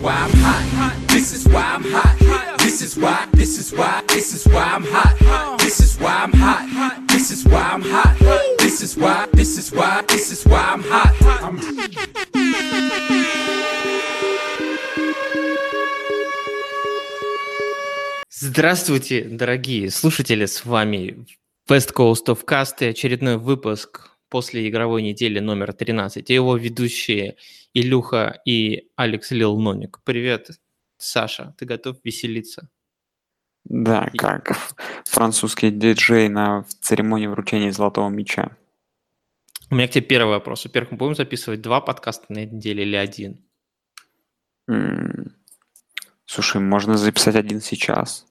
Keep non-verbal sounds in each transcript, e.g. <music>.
why I'm hot. This is why I'm hot. This is why, this is why, this is why I'm hot. This is why I'm hot. This is why I'm hot. This is why, this is why, this is why I'm hot. I'm Здравствуйте, дорогие слушатели, с вами West Coast of Cast и очередной выпуск после игровой недели номер 13. И его ведущие Илюха и Алекс Лил Ноник. Привет, Саша, ты готов веселиться? Да, как французский диджей на церемонии вручения золотого мяча. У меня к тебе первый вопрос. Во-первых, мы будем записывать два подкаста на неделе или один? М, Слушай, можно записать один сейчас.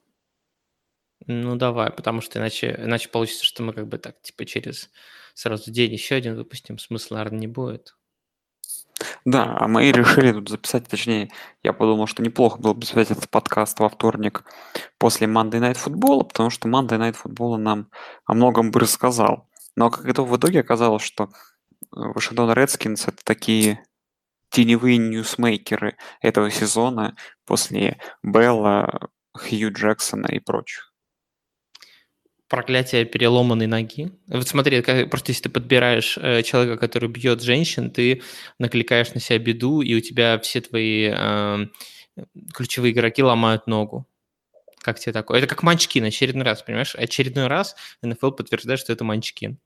Ну, давай, потому что иначе, иначе получится, что мы как бы так, типа, через сразу день еще один выпустим. Смысла, наверное, не будет. Да, а мы решили тут записать, точнее, я подумал, что неплохо было бы записать этот подкаст во вторник после Monday Night Football, потому что Monday Night Football нам о многом бы рассказал. Но как это в итоге оказалось, что э, Вашингтон Редскинс это такие теневые ньюсмейкеры этого сезона после Белла, Хью Джексона и прочих. Проклятие переломанной ноги. Вот смотри, как- просто если ты подбираешь э, человека, который бьет женщин, ты накликаешь на себя беду, и у тебя все твои э, ключевые игроки ломают ногу. Как тебе такое? Это как Манчкин очередной раз, понимаешь? Очередной раз НФЛ подтверждает, что это Манчкин.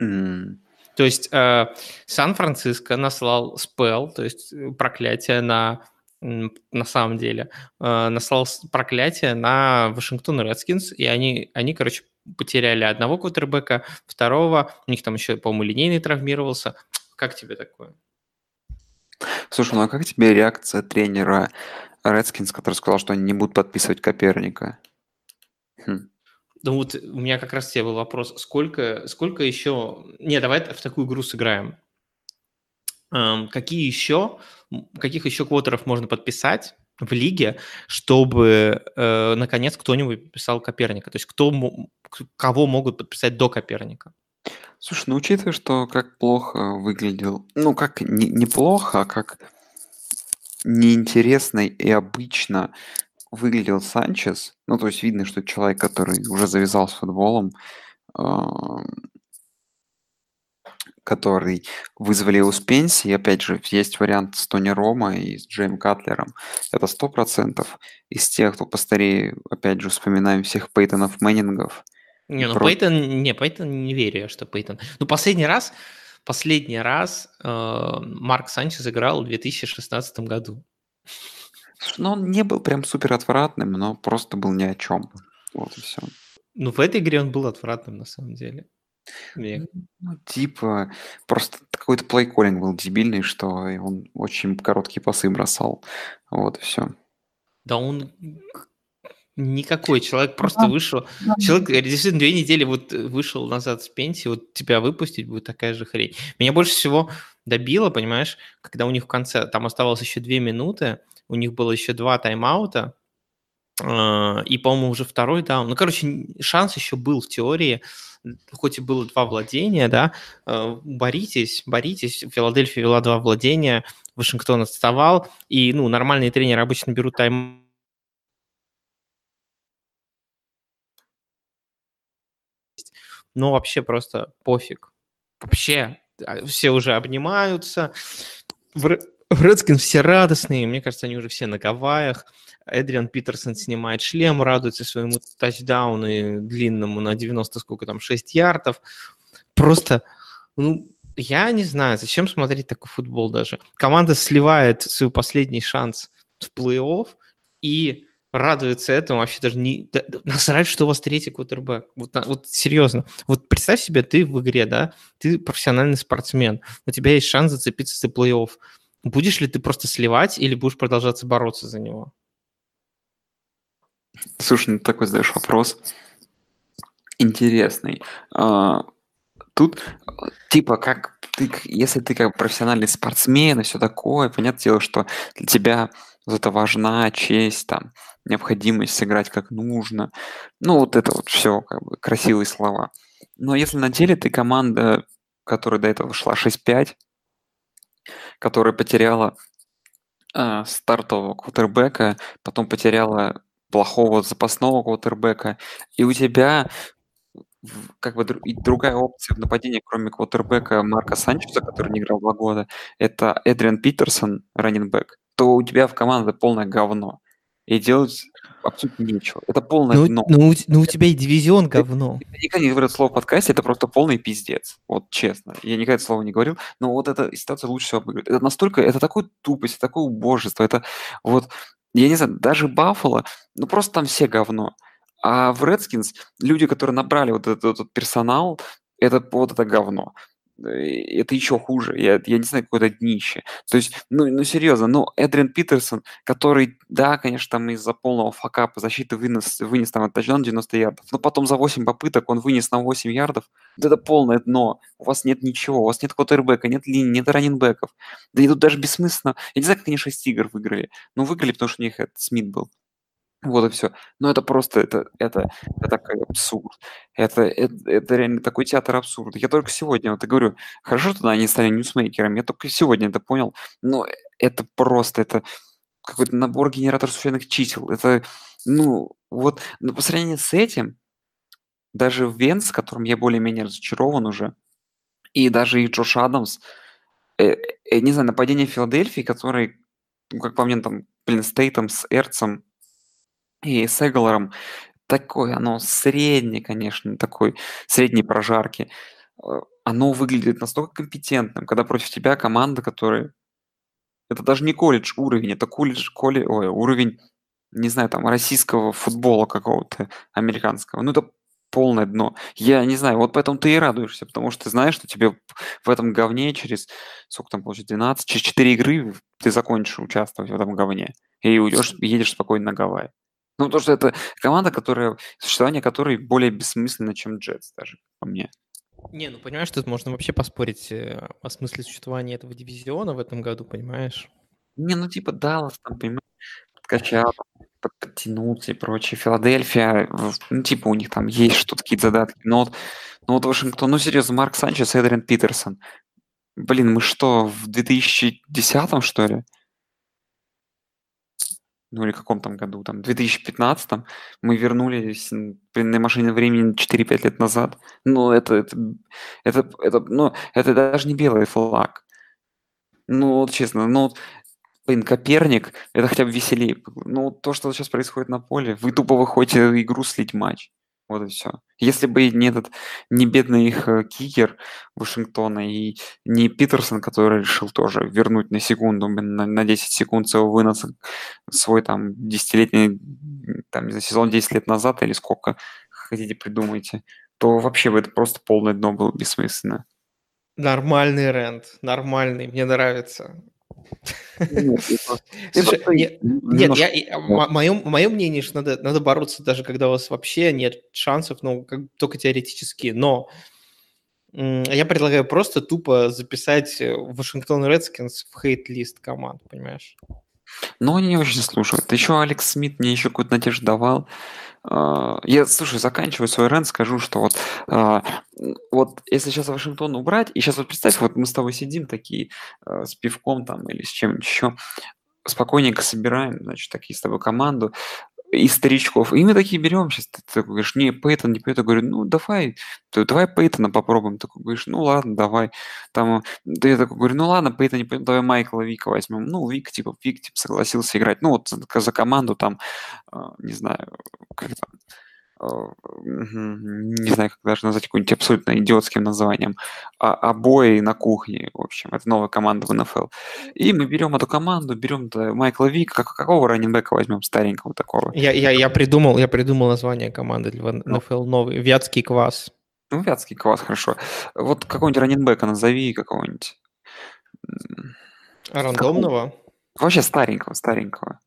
М, То есть э, Сан-Франциско наслал спел, то есть э, проклятие на на самом деле э, наслал с- проклятие на Вашингтон Редскинс, и они, они, короче, потеряли одного квотербека, второго, у них там еще, по-моему, линейный травмировался. Как тебе такое? Слушай, ну а как тебе реакция тренера Редскинс, который сказал, что они не будут подписывать Коперника? Хм. Ну вот у меня как раз тебе был вопрос, сколько, сколько еще... Не, давай в такую игру сыграем. Эм, какие еще, каких еще квотеров можно подписать в лиге, чтобы э, наконец кто-нибудь подписал Коперника? То есть кто, кого могут подписать до Коперника? Слушай, ну учитывая, что как плохо выглядел, ну как не, неплохо, а как неинтересно и обычно выглядел Санчес, ну то есть видно, что человек, который уже завязал с футболом, ам, который вызвали его с пенсии, опять же, есть вариант с Тони Рома и с Джейм Катлером, это сто процентов. Из тех, кто постарее, опять же, вспоминаем всех Пейтонов Мэннингов, Не, ну Про- Пейтон, не, Пейтон не верю, я, что Пейтон. Ну, последний раз, последний раз э, Марк Санчес играл в 2016 году. Слушай, ну он не был прям супер отвратным, но просто был ни о чем. Вот и все. Ну, в этой игре он был отвратным, на самом деле. Мне Ну, типа, просто какой-то плейколлинг был дебильный, что он очень короткие пасы бросал. Вот и все. Да он никакой человек просто вышел. Человек э, действительно две недели вот э, вышел назад с пенсии, вот тебя выпустить будет такая же хрень. Меня больше всего добило, понимаешь, когда у них в конце, там оставалось еще две минуты, у них было еще два тайм-аута, и, по-моему, уже второй даун. Ну, короче, шанс еще был в теории, хоть и было два владения, да, э, боритесь, боритесь. Филадельфия вела два владения, Вашингтон отставал, и, ну, нормальные тренеры обычно берут тайм ну, вообще просто пофиг. Вообще, а, все уже обнимаются. В, Ре- в Redskins все радостные. Мне кажется, они уже все на Гавайях. Эдриан Питерсон снимает шлем, радуется своему тачдауну и длинному на 90, сколько там, 6 ярдов. Просто, ну, я не знаю, зачем смотреть такой футбол даже. Команда сливает свой последний шанс в плей-офф и радуется этому, вообще даже не... да- насрать, что у вас третий квотербек. Вот, вот серьезно. Вот представь себе, ты в игре, да, ты профессиональный спортсмен, у тебя есть шанс зацепиться за плей-офф. Будешь ли ты просто сливать или будешь продолжаться бороться за него? Слушай, ну такой задаешь вопрос интересный. А, Тут э, типа как ты, если ты как профессиональный спортсмен и все такое, понятное дело, что для тебя вот это важна честь, там, необходимость сыграть как нужно. Ну, вот это вот все, как бы, красивые слова. Но если на деле ты команда, которая до этого шла 6-5, которая потеряла а, стартового квотербека, потом потеряла плохого запасного квотербека, и у тебя как бы и другая опция в нападении, кроме квотербека Марка Санчеса, который не играл два года, это Эдриан Питерсон, раннинбэк, то у тебя в команде полное говно. И делать абсолютно нечего. Это полное Ну, дно. ну, ну, у тебя и дивизион говно. Я никогда не говорил это слово в подкасте, это просто полный пиздец. Вот честно. Я никогда это слово не говорил, но вот эта ситуация лучше всего обыгрывает. Это настолько, это такое тупость, это такое убожество, это вот, я не знаю, даже Баффало, ну просто там все говно. А в Redskins люди, которые набрали вот этот, этот персонал, это вот это говно. Это еще хуже. Я, я не знаю, какое-то днище. То есть, ну, ну серьезно, ну, Эдриан Питерсон, который, да, конечно, там из-за полного факапа защиты вынес, вынес там тачдаун 90 ярдов, но потом за 8 попыток он вынес на 8 ярдов. Это полное дно. У вас нет ничего, у вас нет квотербека, нет линии, нет раненбеков. Да и тут даже бессмысленно. Я не знаю, как они 6 игр выиграли. Ну, выиграли, потому что у них этот Смит был. Вот и все. Но это просто, это, это, это такой абсурд. Это, это, это реально такой театр абсурда. Я только сегодня вот и говорю, хорошо, что они стали ньюсмейкерами, я только сегодня это понял, но это просто, это какой-то набор генератор случайных чисел. Это, ну, вот, но по сравнению с этим, даже Венс, которым я более-менее разочарован уже, и даже и Джош Адамс, э, э, не знаю, нападение Филадельфии, который, ну, как по мне, там, блин, Стейтом с Эрцем и с Эглером, такое оно среднее, конечно, такой средней прожарки. Э, Оно выглядит настолько компетентным, когда против тебя команда, которая... Это даже не колледж уровень, это колледж, колледж, ой, уровень, не знаю, там, российского футбола какого-то, американского. Ну, это полное дно. Я не знаю, вот поэтому ты и радуешься, потому что ты знаешь, что тебе в этом говне через, сколько там получится, 12, через 4 игры ты закончишь участвовать в этом говне. И уйдешь, едешь спокойно на Гавайи. Ну, потому что это команда, которая, существование которой более бессмысленно, чем Джетс даже, по мне. Не, ну понимаешь, тут можно вообще поспорить э, о смысле существования этого дивизиона в этом году, понимаешь? Не, ну типа Даллас, там, понимаешь, подкачал, под- подтянулся и прочее. Филадельфия, ну типа у них там есть что-то, какие-то задатки. Но вот, ну вот Вашингтон, ну серьезно, Марк Санчес, Эдриан Питерсон. Блин, мы что, в 2010 что ли? Ну или каком там году? Там, в 2015 мы вернулись блин, на машине времени 4-5 лет назад. Ну это, это, это, это, ну, это даже не белый флаг. Ну, вот честно, ну, блин, Коперник, это хотя бы веселее. Ну, то, что сейчас происходит на поле, вы тупо выходите игру слить матч. Вот и все. Если бы не этот, не бедный их э, кикер Вашингтона и не Питерсон, который решил тоже вернуть на секунду, на, на 10 секунд своего выноса свой там десятилетний, там, не знаю, сезон 10 лет назад или сколько хотите придумайте, то вообще бы это просто полное дно было бессмысленно. Нормальный рент, нормальный, мне нравится. Нет, Слушай, Нет, я, и, мо- моё, моё мнение, что надо, надо бороться даже когда у вас вообще нет шансов, ну, как, только теоретически. Но я предлагаю просто тупо записать э, Вашингтон Редскинс в хейт-лист команд, понимаешь? Но они не очень слушают. Еще Алекс Смит мне еще какую-то надежду давал. А, Я, слушай, заканчиваю свой рен, скажу, что вот, а, вот если сейчас Вашингтон убрать, и сейчас вот представь, вот мы с тобой сидим такие а, с пивком там или с чем-нибудь еще, спокойненько собираем, значит, такие с тобой команду из старичков. И мы такие берем сейчас, ты такой говоришь, не, Пейтон, не Пейтон. Говорю, ну, давай, давай Пейтона попробуем. Такой говоришь, ну, ладно, давай. Там, да я такой говорю, ну, ладно, Пейтон, не Пейтон, давай Майкла Вика возьмем. Ну, Вик, типа, Вик, типа, согласился играть. Ну, вот за, за команду там, а, не знаю, как там, не знаю, как даже назвать каким-нибудь абсолютно идиотским названием, а, обои на кухне, в общем, это новая команда в НФЛ. И мы берем эту команду, берем Майкла Вика, как, какого раненбека возьмем, старенького такого? Я, я, я, придумал, я придумал название команды для Ну. НФЛ новый. Вятский квас. Ну, вятский квас, хорошо. Вот какого-нибудь раненбека назови, какого-нибудь. Рандомного? Вообще старенького, старенького.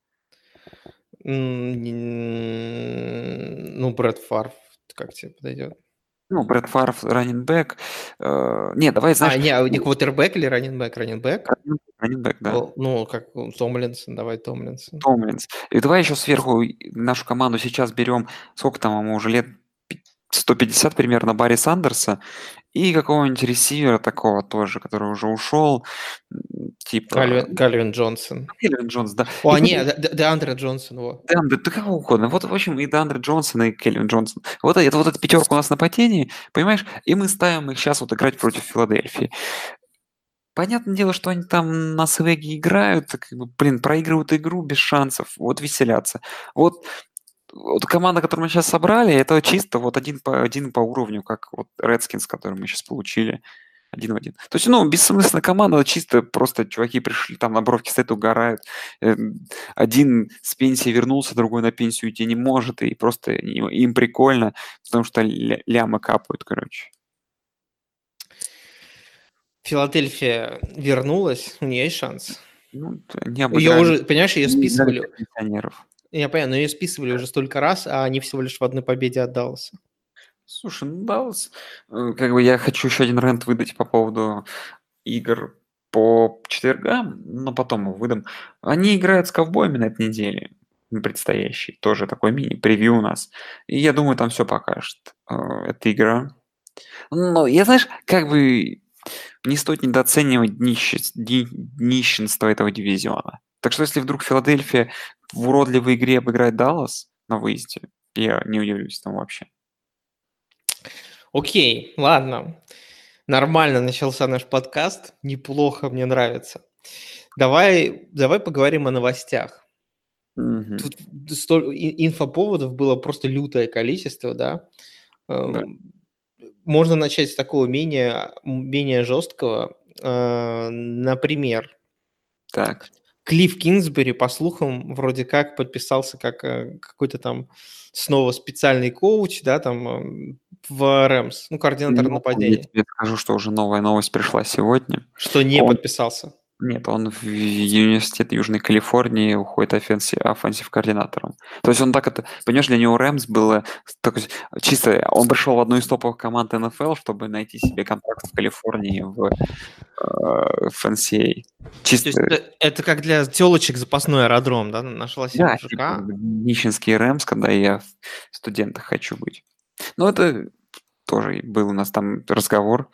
Ну, Брэд Фарф, как тебе подойдет? Ну, Брэд Фарф, раненбек. Э, Не, давай, А, знаешь, не, а не квотербек или раненбэк? Раненбэк? раненбек, да. Ну, как ну, Томлинсон, давай Томлинсон. Томлинс. И давай еще сверху нашу команду сейчас берем, сколько там ему уже лет, 150 примерно Барри Сандерса и какого-нибудь ресивера такого тоже, который уже ушел, типа... Кальвин, Кальвин Джонсон. Кельвин Джонс, да. О, И не, Де- Деандре Джонсон, вот. Деандре, да кого угодно. Вот, в общем, и Деандре Джонсон, и Кельвин Джонсон. Вот это вот эта пятерка у нас на нападении, понимаешь? И мы ставим их сейчас вот играть против Филадельфии. Понятное дело, что они там на свеге играют, как бы, блин, проигрывают игру без шансов, вот веселятся. Вот, вот команда, которую мы сейчас собрали, это чисто вот один по, один по уровню, как вот Redskins, который мы сейчас получили. Один в один. То есть, ну, бессмысленная команда, чисто просто чуваки пришли, там на бровке стоят, угорают. Э, Один с пенсии вернулся, другой на пенсию идти не может, и просто им прикольно, потому что ля- лямы капают, короче. Филадельфия вернулась, у нее есть шанс. Ну, не Ее обыграли. уже, понимаешь, ее списывали, пенсионеров. Я понимаю, но ее списывали уже столько раз, а они всего лишь в одной победе отдался. Слушай, ну Даллас, э, как бы я хочу еще один рент выдать по поводу игр по четвергам, но потом его выдам. Они играют с ковбоями на этой неделе, предстоящей. Тоже такой мини-превью у нас. И я думаю, там все покажет. э, Эта игра. Но я, знаешь, как бы не стоит недооценивать днище- дни- этого дивизиона. Так что если вдруг Филадельфия в уродливой игре обыграет Даллас на выезде, я не удивлюсь там вообще. Окей, ладно. Нормально начался наш подкаст. Неплохо, мне нравится. Давай, давай поговорим о новостях. Мгм. Тут столь- инфоповодов было просто лютое количество, да. Эм, Можно начать с такого менее, менее жесткого. Э, Например, Так. Клифф Кингсбери, по слухам, вроде как подписался как э, какой-то там снова специальный коуч, да, там эм, в Rams, ну, координатор Ну, Я нападения. тебе скажу, что уже новая новость пришла сегодня. Что не Он- подписался. Нет, он в университет Южной Калифорнии уходит offensi- offensive координатором. То есть он так это, понимаешь, для него Рэмс было такой, чисто, он пришел в одну из топовых команд НФЛ, чтобы найти себе контракт в Калифорнии в, э, в NCAA. То Чисто, есть это, это как для телочек запасной аэродром, да? Нашла себе да, мужика. типа, нищенский Рэмс, когда я в студентах хочу быть. Ну, это тоже был у нас там разговор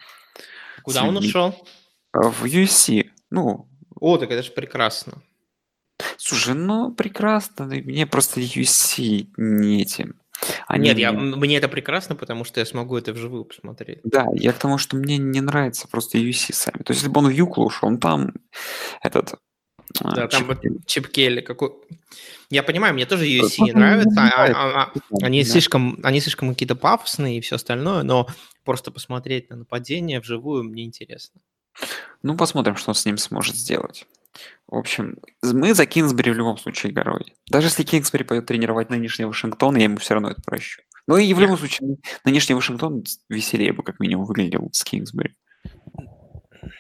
Куда он людьми. ушел? в USC. Ну, О, так это же прекрасно. Слушай, ну прекрасно, мне просто UC не этим. Они Нет, я, мне- это прекрасно, потому что я смогу это вживую посмотреть. Да, я к тому, что мне не нравится просто UC сами. То есть, если бы он в Юклу ушел, он там этот... а, Да, там Чип вот Келли. Чип Келли какой... Я понимаю, мне тоже UFC Просто не нравится. не а- нравится, а- а- прикольно, Они да. слишком, они слишком какие-то пафосные и все остальное, но просто посмотреть на нападение вживую мне интересно. Ну, посмотрим, что он с ним сможет сделать. В общем, мы за Кингсбери в любом случае горой. Даже если Кингсбери пойдет тренировать нынешний Вашингтон, я ему все равно это прощу. Ну и в любом случае, нынешний Вашингтон веселее бы как минимум выглядел с Кингсбери.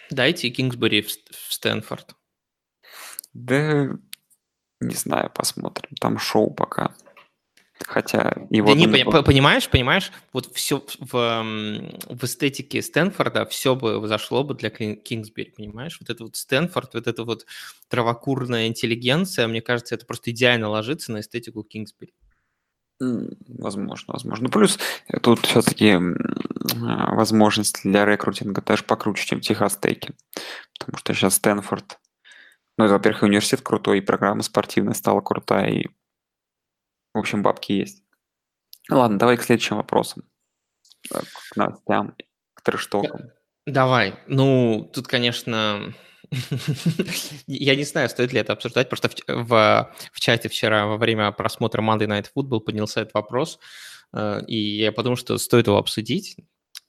Дайте Кингсбери в, в Стэнфорд. Да, не знаю, посмотрим. Там шоу пока. Хотя его... Да не, по- понимаешь, понимаешь, вот все в, м, в эстетике Стэнфорда все бы зашло бы для Кингсбери, понимаешь? Вот это вот Стэнфорд, вот эта вот травокурная интеллигенция, мне кажется, это просто идеально ложится на эстетику Кингсбери. Возможно, возможно. Плюс тут все-таки возможность для рекрутинга даже покруче, чем Техас Теки. Потому что сейчас Стэнфорд... Ну, это, во-первых, университет крутой, и программа спортивная стала крутая, и, в общем, бабки есть. Ладно, давай к следующим вопросам. Э, К новостям, к трэштокам. Давай. Ну, тут, конечно, <laughs> я не знаю, стоит ли это обсуждать, просто в, в, в чате вчера во время просмотра Monday Night Football поднялся этот вопрос, э, и я подумал, что стоит его обсудить.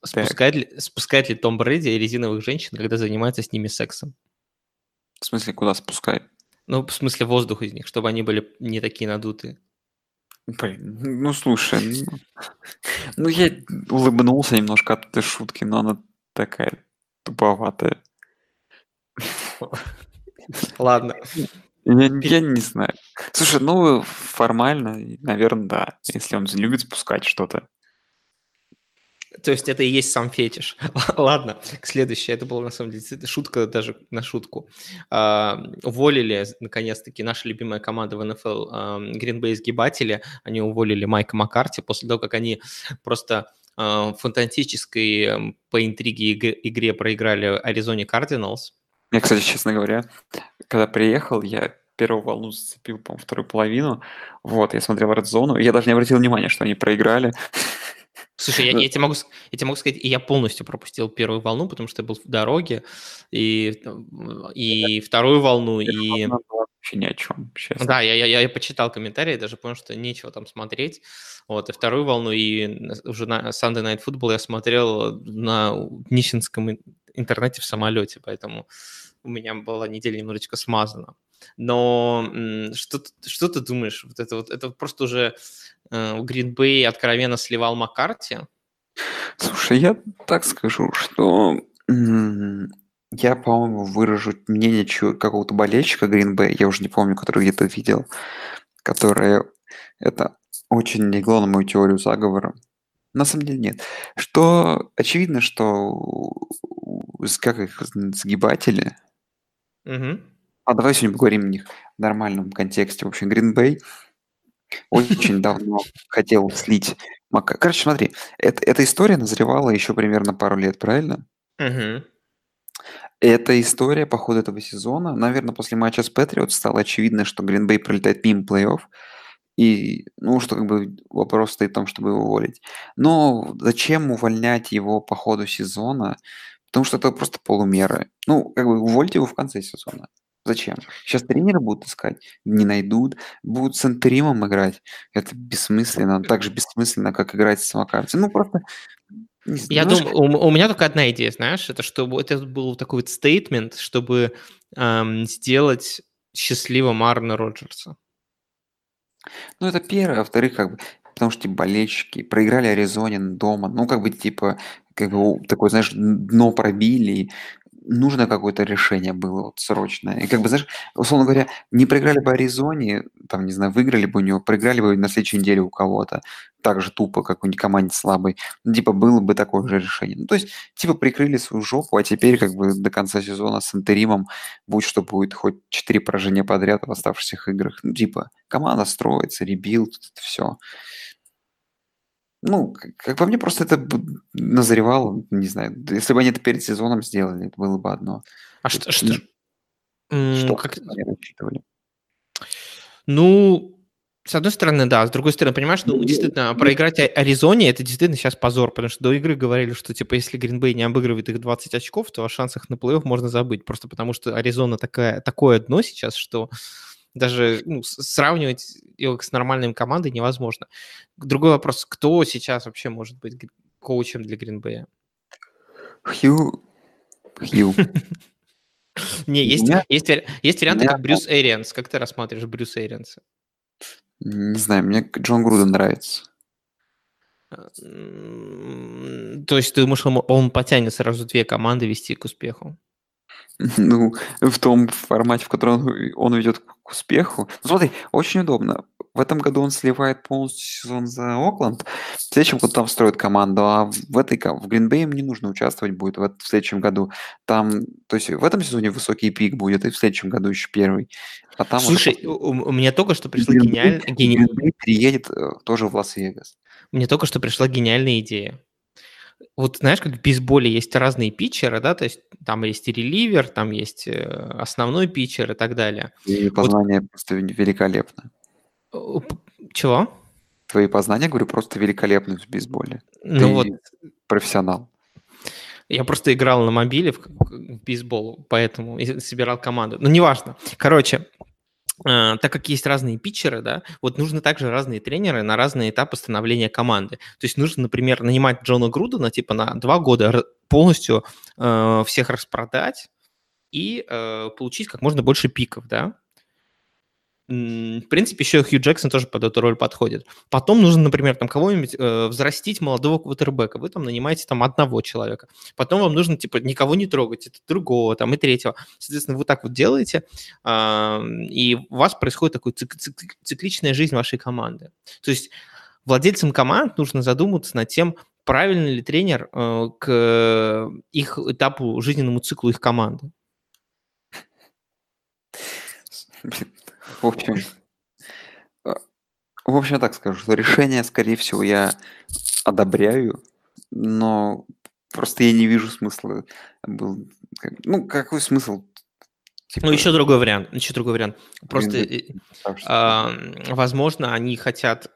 Спускает ли, спускает ли Том Брэди резиновых женщин, когда занимается с ними сексом? В смысле, куда спускать? Ну, в смысле воздух из них, чтобы они были не такие надутые. Блин, ну слушай, ну, <laughs> ну я улыбнулся немножко от этой шутки, но она такая туповатая. <laughs> Ладно. Я, я не знаю. Слушай, ну формально, наверное, да. Если он любит спускать что-то. То есть это и есть сам фетиш. <laughs> Ладно, к следующей. Это была на самом деле шутка даже на шутку. А, уволили, наконец-таки, наша любимая команда в НФЛ Green Bay сгибатели. Они уволили Майка Маккарти после того, как они просто э, фантастической по интриге иг- игре проиграли Аризоне Кардиналс. Я, кстати, честно говоря, когда приехал, я первую волну зацепил, по-моему, вторую половину. Вот, я смотрел Red Zone, я даже не обратил внимания, что они проиграли. <laughs> Слушай, я, Ну. я, тебе могу, я тебе могу сказать, и я полностью пропустил первую волну, потому что я был в дороге, и, и вторую волну, и... Вообще ни о чем, честно. Да, я, я, я почитал комментарии, даже понял, что нечего там смотреть. Вот, и вторую волну, и уже на Sunday Night Football я смотрел на нищенском ин- интернете в самолете, поэтому у меня была неделя немножечко смазана. Но что, что ты думаешь? Вот это вот это просто уже э, Green Bay откровенно сливал Маккарти. Слушай, я так скажу, что я, по-моему, выражу мнение какого-то болельщика Green Bay, я уже не помню, который где-то видел, который это очень легло на мою теорию заговора. На самом деле нет. Что очевидно, что у- как их сгибатели, Мгм. А давай сегодня поговорим о них в нормальном контексте. В общем, Green Bay очень давно хотел слить Мака. Короче, смотри, это, эта история назревала еще примерно пару лет, правильно? Мгм. Эта история по ходу этого сезона, наверное, после матча с Патриот стало очевидно, что Green Bay пролетает мимо плей-офф. И, ну, что как бы вопрос стоит в том, чтобы его уволить. Но зачем увольнять его по ходу сезона? Потому что это просто полумеры. Ну, как бы увольте его в конце сезона. Зачем? Сейчас тренера будут искать, не найдут, будут с Энтеримом играть. Это бессмысленно, так же бессмысленно, как играть с Маккарти. Ну, просто... не Я думаю, у, меня только одна идея, знаешь, это чтобы это был такой вот стейтмент, чтобы эм, сделать счастливым Арна Роджерса. Ну, это первое. Во-вторых, как бы, потому что, типа, болельщики проиграли Аризоне дома. Ну, как бы, типа, как бы, такое, знаешь, дно пробили. Нужно какое-то решение было вот срочное. И как бы, знаешь, условно говоря, не проиграли бы Аризоне, там, не знаю, выиграли бы у него, проиграли бы на следующей неделе у кого-то. Так же тупо, как у команде слабой. Ну, типа, было бы такое же решение. Ну, то есть, типа, прикрыли свою жопу, а теперь, как бы, до конца сезона с interim ом будь что будет, хоть четыре поражения подряд в оставшихся играх. Ну, типа, команда строится, rebuild, все. Ну, как по мне, просто это назревало, не знаю. Если бы они это перед сезоном сделали, это было бы одно. А То что, что, как- они рассчитывали. ну, с одной стороны, да, с другой стороны, понимаешь, ну, Ну, действительно, проиграть Аризоне, это действительно сейчас позор, потому что до игры говорили, что, типа, если Гринбей не обыгрывает их 20 очков, то о шансах на плей-офф можно забыть, просто потому что Аризона такая, такое дно сейчас, что даже ну, сравнивать их с нормальной командой невозможно. Другой вопрос, кто сейчас вообще может быть коучем для Гринбея? Хью... Хью. <laughs> Не, есть, есть, есть варианты, как Брюс Эрианс. Как ты рассматриваешь Брюса Эрианса? Не знаю, мне Джон Груден нравится. То есть ты думаешь, он потянет сразу две команды вести к успеху? Ну, в том формате, в котором он, он ведет к успеху. Ну, смотри, очень удобно. В этом году он сливает полностью сезон за Окленд. В следующем году там строит команду, а в этой в Гринбей ему не нужно участвовать будет в, в следующем году. Там, то есть в этом сезоне высокий пик будет, и в следующем году еще первый. А там уже Слушай, после- у, у меня только что пришла Green Bay- гениаль- гени- переедет э, тоже в Лас-Вегас. мне только что пришла гениальная идея. Вот знаешь, как в бейсболе есть разные питчеры, да, то есть там есть и реливер, там есть э, основной питчер и так далее. Твои познания просто великолепны. Э, п- Чего? Твои познания, говорю, просто великолепны в бейсболе. Ну Ты вот, профессионал. Я просто играл на мобиле в, в бейсбол, поэтому и собирал команду. Ну, неважно. Короче, так как есть разные питчеры, да, вот нужны также разные тренеры на разные этапы становления команды. То есть нужно, например, нанимать Джона Грудена типа на два года полностью э, всех распродать и э, получить как можно больше пиков, да. В принципе, еще Хью Джексон тоже под эту роль подходит. Потом нужно, например, там кого-нибудь э, взрастить молодого квотербека. Вы там нанимаете там одного человека. Потом вам нужно, типа, никого не трогать, это другого, там, и третьего. Соответственно, вы так вот делаете, а, и у вас происходит такая цик- цик- цикличная жизнь вашей команды. То есть владельцам команд нужно задуматься над тем, правильно ли тренер э, к их этапу, жизненному циклу их команды. В общем, э, в общем, я так скажу, что решение, скорее всего, я одобряю, но просто я не вижу смысла. Был, ну, какой смысл? Ну, еще Типа, другой вариант. Еще другой вариант. Просто, э, а, возможно, они хотят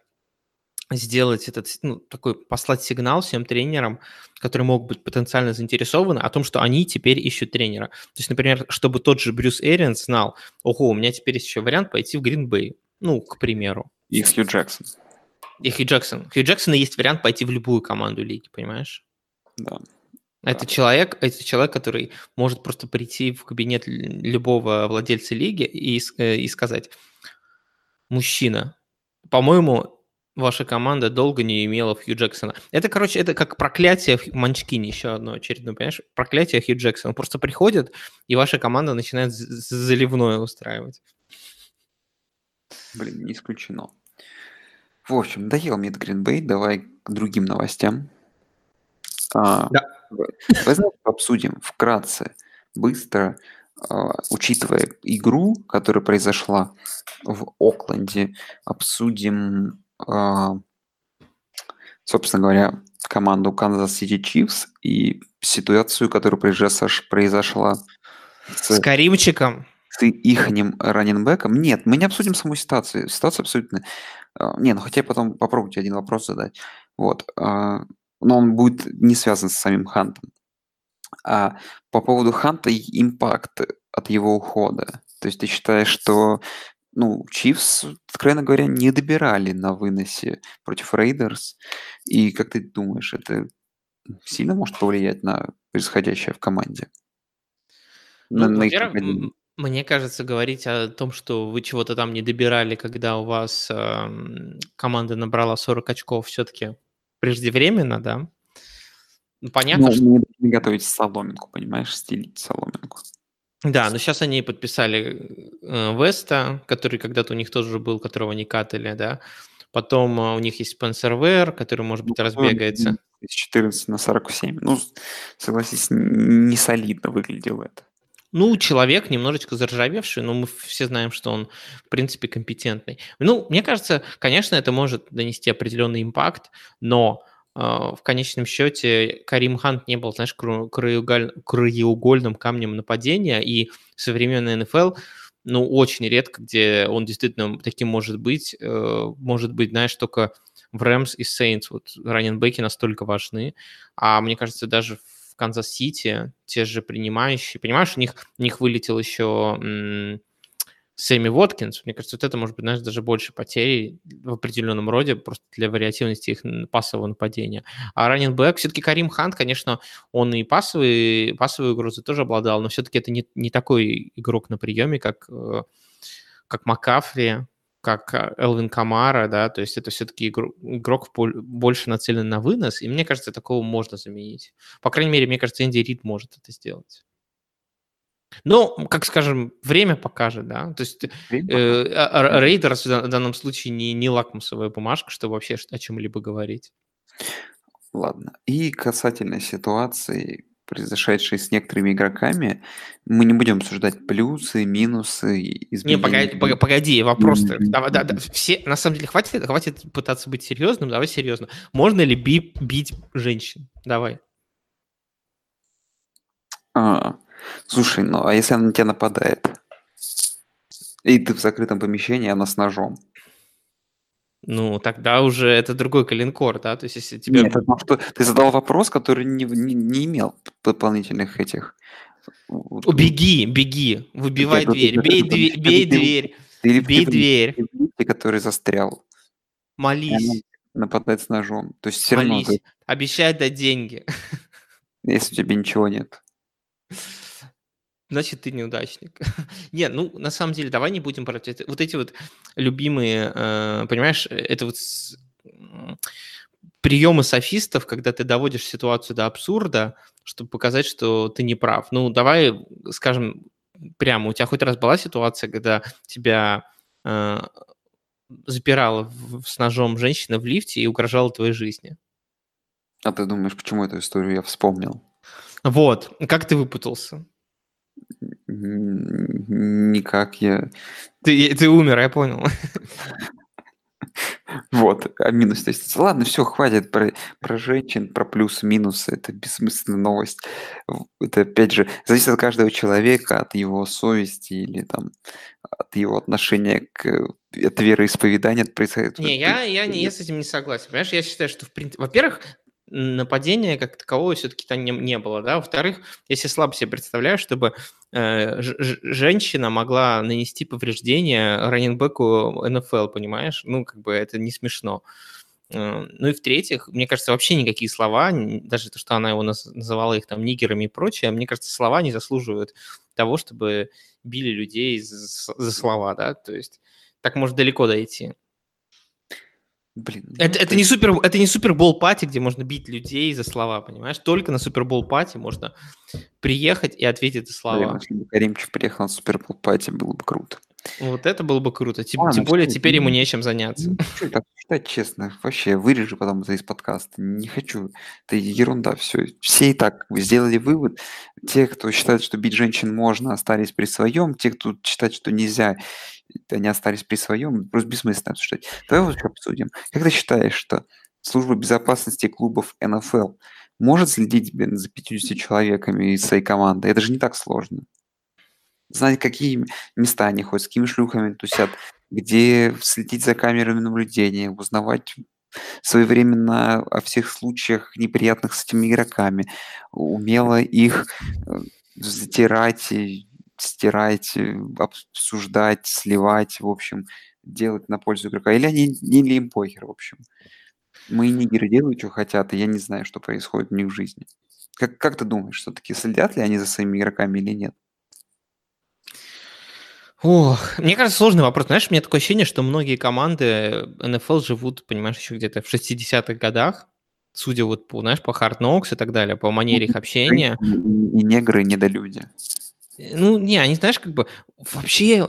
сделать этот, ну, такой, послать сигнал всем тренерам, которые могут быть потенциально заинтересованы, о том, что они теперь ищут тренера. То есть, например, чтобы тот же Брюс Эрианс знал, ого, у меня теперь есть еще вариант пойти в Гринбей. Ну, к примеру. И Хью Джексон. И Хью Джексон. Хью Джексона есть вариант пойти в любую команду лиги, понимаешь? Да. Это Да. человек, это человек, который может просто прийти в кабинет любого владельца лиги и, э, и сказать, мужчина, по-моему, ваша команда долго не имела Хью Джексона. Это, короче, это как проклятие в Манчкине, еще одно очередное, понимаешь? Проклятие Хью Джексона. Он просто приходит, и ваша команда начинает заливное устраивать. Блин, не исключено. В общем, доел мне Гринбей. Давай к другим новостям. А, Да. Давай давай обсудим вкратце, быстро, а, учитывая игру, которая произошла в Окленде, обсудим, собственно говоря, команду Kansas City Chiefs и ситуацию, которая произош- произошла с С Каримчиком. с ихним раненбеком. Нет, мы не обсудим саму ситуацию. Ситуация абсолютно... а, Не, ну хотя потом попробую тебе один вопрос задать. Вот. а, Но он будет не связан с самим Хантом. А по поводу Ханта и импакт от его ухода. То есть ты считаешь, что ну, Чивс, откровенно говоря, не добирали на выносе против Рейдерс. И как ты думаешь, это сильно может повлиять на происходящее в команде? Ну, На- на мне кажется, говорить о том, что вы чего-то там не добирали, когда у вас эм, команда набрала 40 очков, все-таки преждевременно, да? Ну, понятно, Ну, что... должны готовить соломинку, понимаешь, стелить соломинку. Да, но сейчас они подписали э, Веста, который когда-то у них тоже был, которого не катали, да? Потом э, у них есть Спенсер Вэр, который, может быть, Ну, разбегается. Из 14 на 47. Ну, согласись, не солидно выглядело это. Ну, человек немножечко заржавевший, но мы все знаем, что он, в принципе, компетентный. Ну, мне кажется, конечно, это может донести определенный импакт, но в конечном счете Карим Хант не был, знаешь, краеугольным камнем нападения, и современный НФЛ, ну, очень редко, где он действительно таким может быть, э, может быть, знаешь, только в Rams и Saints вот running back и настолько важны, а мне кажется, даже в Канзас-Сити те же принимающие, понимаешь, у них, у них вылетел еще Сэмми Воткинс, мне кажется, вот это может быть, знаешь, даже больше потерей в определенном роде, просто для вариативности их пассового нападения. А running back, все-таки Карим Хант, конечно, он и пассовый, пассовую угрозу тоже обладал, но все-таки это не, не такой игрок на приеме, как, э, как Маккафри, как э, Элвин Камара, да, то есть это все-таки игрок больше нацелен на вынос, и мне кажется, такого можно заменить. По крайней мере, мне кажется, Энди Рид может это сделать. Ну, как скажем, время покажет, да. То есть Время э, а- а- Raiders в дан- в данном случае не, не лакмусовая бумажка, чтобы вообще о чем-либо говорить. Ладно. И касательно ситуации, произошедшей с некоторыми игроками, мы не будем обсуждать плюсы, минусы, и Не, изменения. погоди, погоди вопрос Мгм. давай, да, да, все, на самом деле, хватит, хватит пытаться быть серьезным, давай серьезно. Можно ли би- бить женщин? Давай. А, слушай, ну а если она на тебя нападает? И ты в закрытом помещении, она с ножом. Ну, тогда уже это другой калинкор, да? То есть, если тебе... Нет, потому что ты задал вопрос, который не, не- не имел дополнительных этих... вот, Беги, беги, выбивай Это- дверь, бей, дверь, бей дверь, Или бей дверь, ты который застрял, молись, нападает с ножом. То есть все равно, молись, ты- обещай дать деньги. если у тебя ничего нет. Значит, ты неудачник. <laughs> Нет, ну, на самом деле, давай не будем брать это. Вот эти вот любимые, э, понимаешь, э, это вот с- приемы софистов, когда ты доводишь ситуацию до абсурда, чтобы показать, что ты не прав. Ну, давай скажем прямо, у тебя хоть раз была ситуация, когда тебя э, запирала в- с ножом женщина в лифте и угрожала твоей жизни? А ты думаешь, почему эту историю я вспомнил? Вот, как ты выпутался? Никак я... Ты, ты умер, я понял. Вот, а минус. Есть, ладно, все, хватит про, про женщин, про плюсы-минусы. Это бессмысленная новость. Это, опять же, зависит от каждого человека, от его совести или там от его отношения к от вероисповедания, от происходящего. Не, я, я, не, я с этим не согласен. Понимаешь, я считаю, что, в принципе, во-первых, нападения как такового все-таки там не, не было, да. Во-вторых, себе слабо себе представляю, чтобы э, женщина могла нанести повреждение раненбеку НФЛ, понимаешь? Ну, как бы это не смешно. Э, Ну и в-третьих, мне кажется, вообще никакие слова, даже то, что она его наз- называла их там нигерами и прочее, мне кажется, слова не заслуживают того, чтобы били людей за, за слова, да, то есть так может далеко дойти. Блин, ну, Это, то это не супер, это не супербол пати, где можно бить людей за слова, понимаешь? Только на супербол пати можно приехать и ответить за Блин, слова. если бы Каримчев приехал на Супербол пати, было бы круто. Вот это было бы круто. Тем, Ладно, тем более всё, теперь ему ну, нечем заняться. Ну, что так считать честно? Вообще, вырежи потом это из подкаста. Не хочу. Это ерунда все. Все и так сделали вывод. Те, кто считает, что бить женщин можно, остались при своем. Те, кто считает, что нельзя, они остались при своем. Просто бессмысленно обсуждать. Давай вот что обсудим. Как ты считаешь, что служба безопасности клубов НФЛ может следить за 50 человеками из своей команды? Это же не так сложно. Знать, какие места они ходят, с какими шлюхами тусят, где следить за камерами наблюдения, узнавать своевременно о всех случаях неприятных с этими игроками, умело их э, затирать, стирать, э, обсуждать, сливать, в общем, делать на пользу игрока. Или они или им похер, в общем. Мои нигеры делают, что хотят, и я не знаю, что происходит у них в жизни. Как, как ты думаешь, все-таки следят ли они за своими игроками или нет? Ох, мне кажется, сложный вопрос. Знаешь, у меня такое ощущение, что многие команды НФЛ живут, понимаешь, еще где-то в 60-х годах, судя вот по, знаешь, по Hard Knocks и так далее, по манере их общения. И, негры, и недолюди. Ну, не, они, знаешь, как бы вообще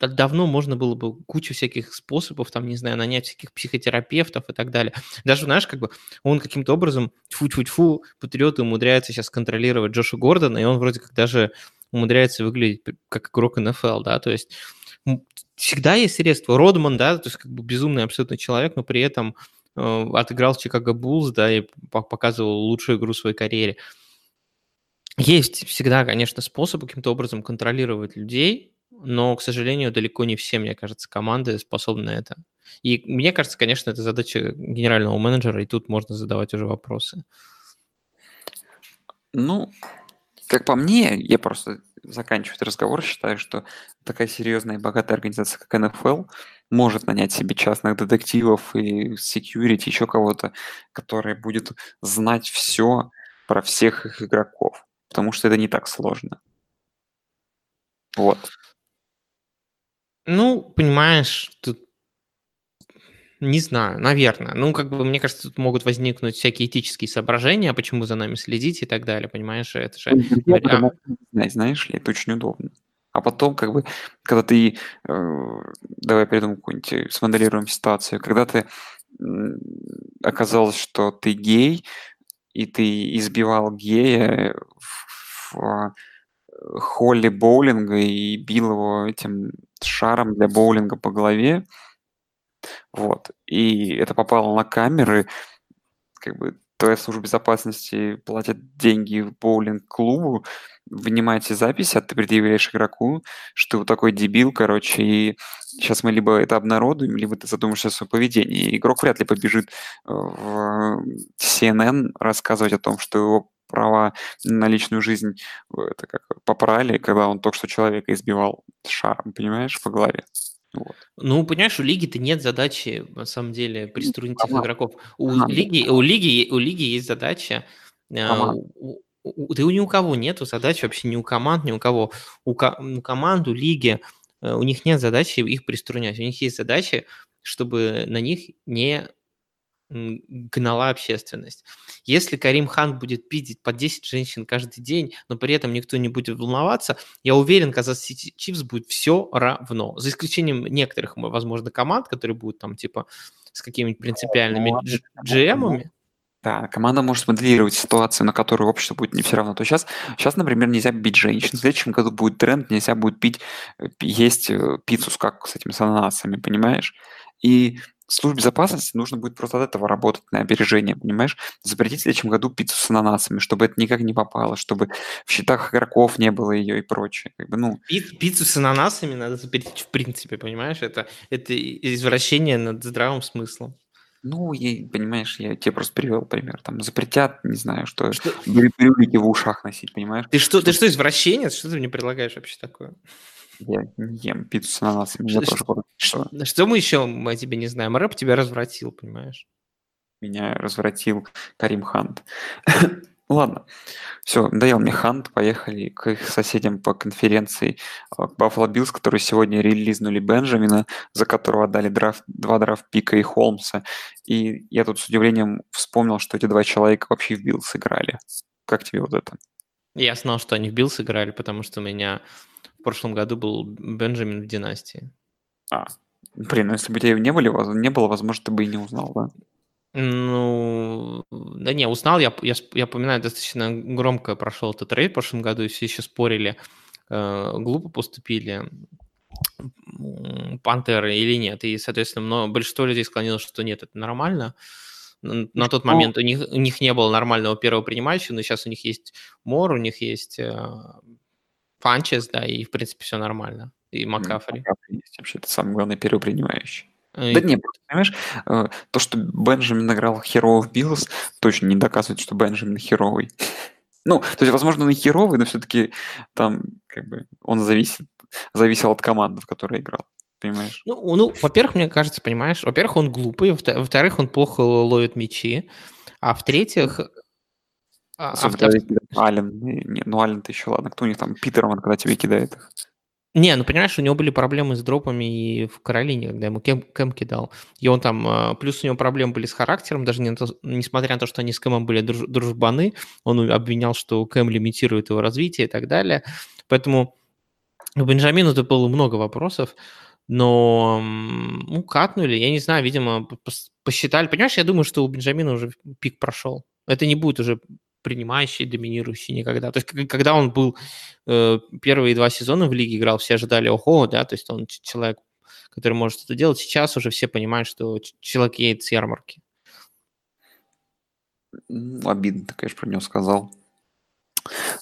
давно можно было бы кучу всяких способов, там, не знаю, нанять всяких психотерапевтов и так далее. Даже, знаешь, как бы он каким-то образом, тьфу-тьфу-тьфу, патриоты умудряется сейчас контролировать Джоша Гордона, и он вроде как даже умудряется выглядеть как игрок НФЛ, да, то есть всегда есть средства. Родман, да, то есть как бы безумный абсолютно человек, но при этом э, отыграл Чикаго Буллс, да, и по- показывал лучшую игру в своей карьере. Есть всегда, конечно, способ каким-то образом контролировать людей, но, к сожалению, далеко не все, мне кажется, команды способны на это. И мне кажется, конечно, это задача генерального менеджера, и тут можно задавать уже вопросы. Ну, как по мне, я просто заканчиваю этот разговор, считаю, что такая серьезная и богатая организация, как НФЛ, может нанять себе частных детективов и security, еще кого-то, который будет знать все про всех их игроков, потому что это не так сложно. Вот. Ну, понимаешь, тут не знаю, наверное. Ну, как бы, мне кажется, тут могут возникнуть всякие этические соображения, почему за нами следить и так далее, понимаешь? Это же... Могут не знать, знаешь ли, это очень удобно. А потом, как бы, когда ты, э, давай придумаем какую-нибудь, э, смоделируем ситуацию, когда ты м, оказалось, что ты гей, и ты избивал гея в, в, э, холле боулинга и бил его этим шаром для боулинга по голове, вот, и это попало на камеры, как бы твоя служба безопасности платит деньги в боулинг-клубу, вынимает все записи, а ты предъявляешь игроку, что ты вот такой дебил, короче, и сейчас мы либо это обнародуем, либо ты задумаешься о своем поведении. Игрок вряд ли побежит э, в CNN рассказывать о том, что его права на личную жизнь э, это как попрали, когда он только что человека избивал шаром, понимаешь, по голове. Ну, понимаешь, у лиги-то нет задачи, на самом деле, приструнить команда. игроков. У Команда. лиги, у лиги, у лиги есть задача. э, Команда. у- у- Да у ни у кого нету задач вообще ни у команд, ни у кого. У, ко- у команд, у лиги, э, у них нет задачи их приструнять. У них есть задача, чтобы на них не гнала общественность. Если Карим Хан будет пиздить по 10 женщин каждый день, но при этом никто не будет волноваться, я уверен, Казас Сити Чифс будет все равно. За исключением некоторых, возможно, команд, которые будут там, типа, с какими-нибудь принципиальными ну, GM-ами. Да, команда может моделировать ситуацию, на которую общество будет не все равно. То сейчас, сейчас, например, нельзя бить женщин. В следующем году будет тренд, нельзя будет пить, э, есть э, пиццу с как с этими с ананасами, понимаешь? И службе безопасности нужно будет просто от этого работать на опережение, понимаешь? Запретить в следующем году пиццу с ананасами, чтобы это никак не попало, чтобы в счетах игроков не было ее и прочее. Как бы, ну, Пи- Пиццу с ананасами надо запретить в принципе, понимаешь? Это, это извращение над здравым смыслом. ну, и, понимаешь, я тебе просто привел пример. Там запретят, не знаю, что, Что- брю- брюлики в ушах носить, понимаешь? Ты что, ты что, извращенец? Что ты мне предлагаешь вообще такое? Я не ем пиццу с ананасами. Я Что- этого. Что, что мы еще мы о тебе не знаем? Рэп тебя развратил, понимаешь? Меня развратил Карим Хант. <coughs> Ладно, все, надоел мне Хант, поехали к их соседям по конференции, а, к Buffalo Bills, которые сегодня релизнули Бенджамина, за которого отдали драфт, два драфт pick а и Холмса. И я тут с удивлением вспомнил, что эти два человека вообще в Bills играли. Как тебе вот это? Я знал, что они в Bills играли, потому что у меня в прошлом году был Бенджамин в династии. А, блин, ну если бы тебя не, были, не было, возможно, ты бы и не узнал, да? Ну, да не, узнал, я, я, я поминаю, достаточно громко прошел этот trade в прошлом году, и все еще спорили, э, глупо поступили пантеры или нет. И, соответственно, много, большинство людей склонилось, что нет, это нормально. На тот что? момент у них, у них не было нормального первого принимающего, но сейчас у них есть Мор, у них есть э, Фанчес, да, и, в принципе, все нормально. И М, Маккафри. Маккафри есть вообще, это самый главный первопринимающий. Э, Да не, понимаешь, э, то, что Бенджамин играл херово в Bills, точно не доказывает, что Бенджамин херовый. Ну, то есть, возможно, он и херовый, но все-таки там, как бы, он зависит, зависел от команды, в которой играл. Понимаешь? Ну, ну, во-первых, мне кажется, понимаешь, во-первых, он глупый, во-вто- во-вторых, он плохо ловит мячи, а в-третьих... а- а Особенно, когда кидает Аллен. Не, ну, Аллен-то еще ладно. Кто у них там? Питерман, когда тебе кидает их. Не, ну понимаешь, у него были проблемы с дропами и в Каролине, когда ему Кэм, Кэм кидал. И он там, э, плюс у него проблемы были с характером, даже не на то- несмотря на то, что они с Кэмом были друж- дружбаны, он обвинял, что Кэм лимитирует его развитие и так далее. Поэтому у Бенджамина тут было много вопросов, но ну, катнули, я не знаю, видимо, посчитали. Понимаешь, я думаю, что у Бенджамина уже пик прошел. Это не будет уже принимающий, доминирующий никогда. То есть, когда он был э, первые два сезона в лиге играл, все ожидали, ого, да, то есть он человек, который может это делать. Сейчас уже все понимают, что человек едет с ярмарки. Ну, обидно ты, конечно, про него сказал.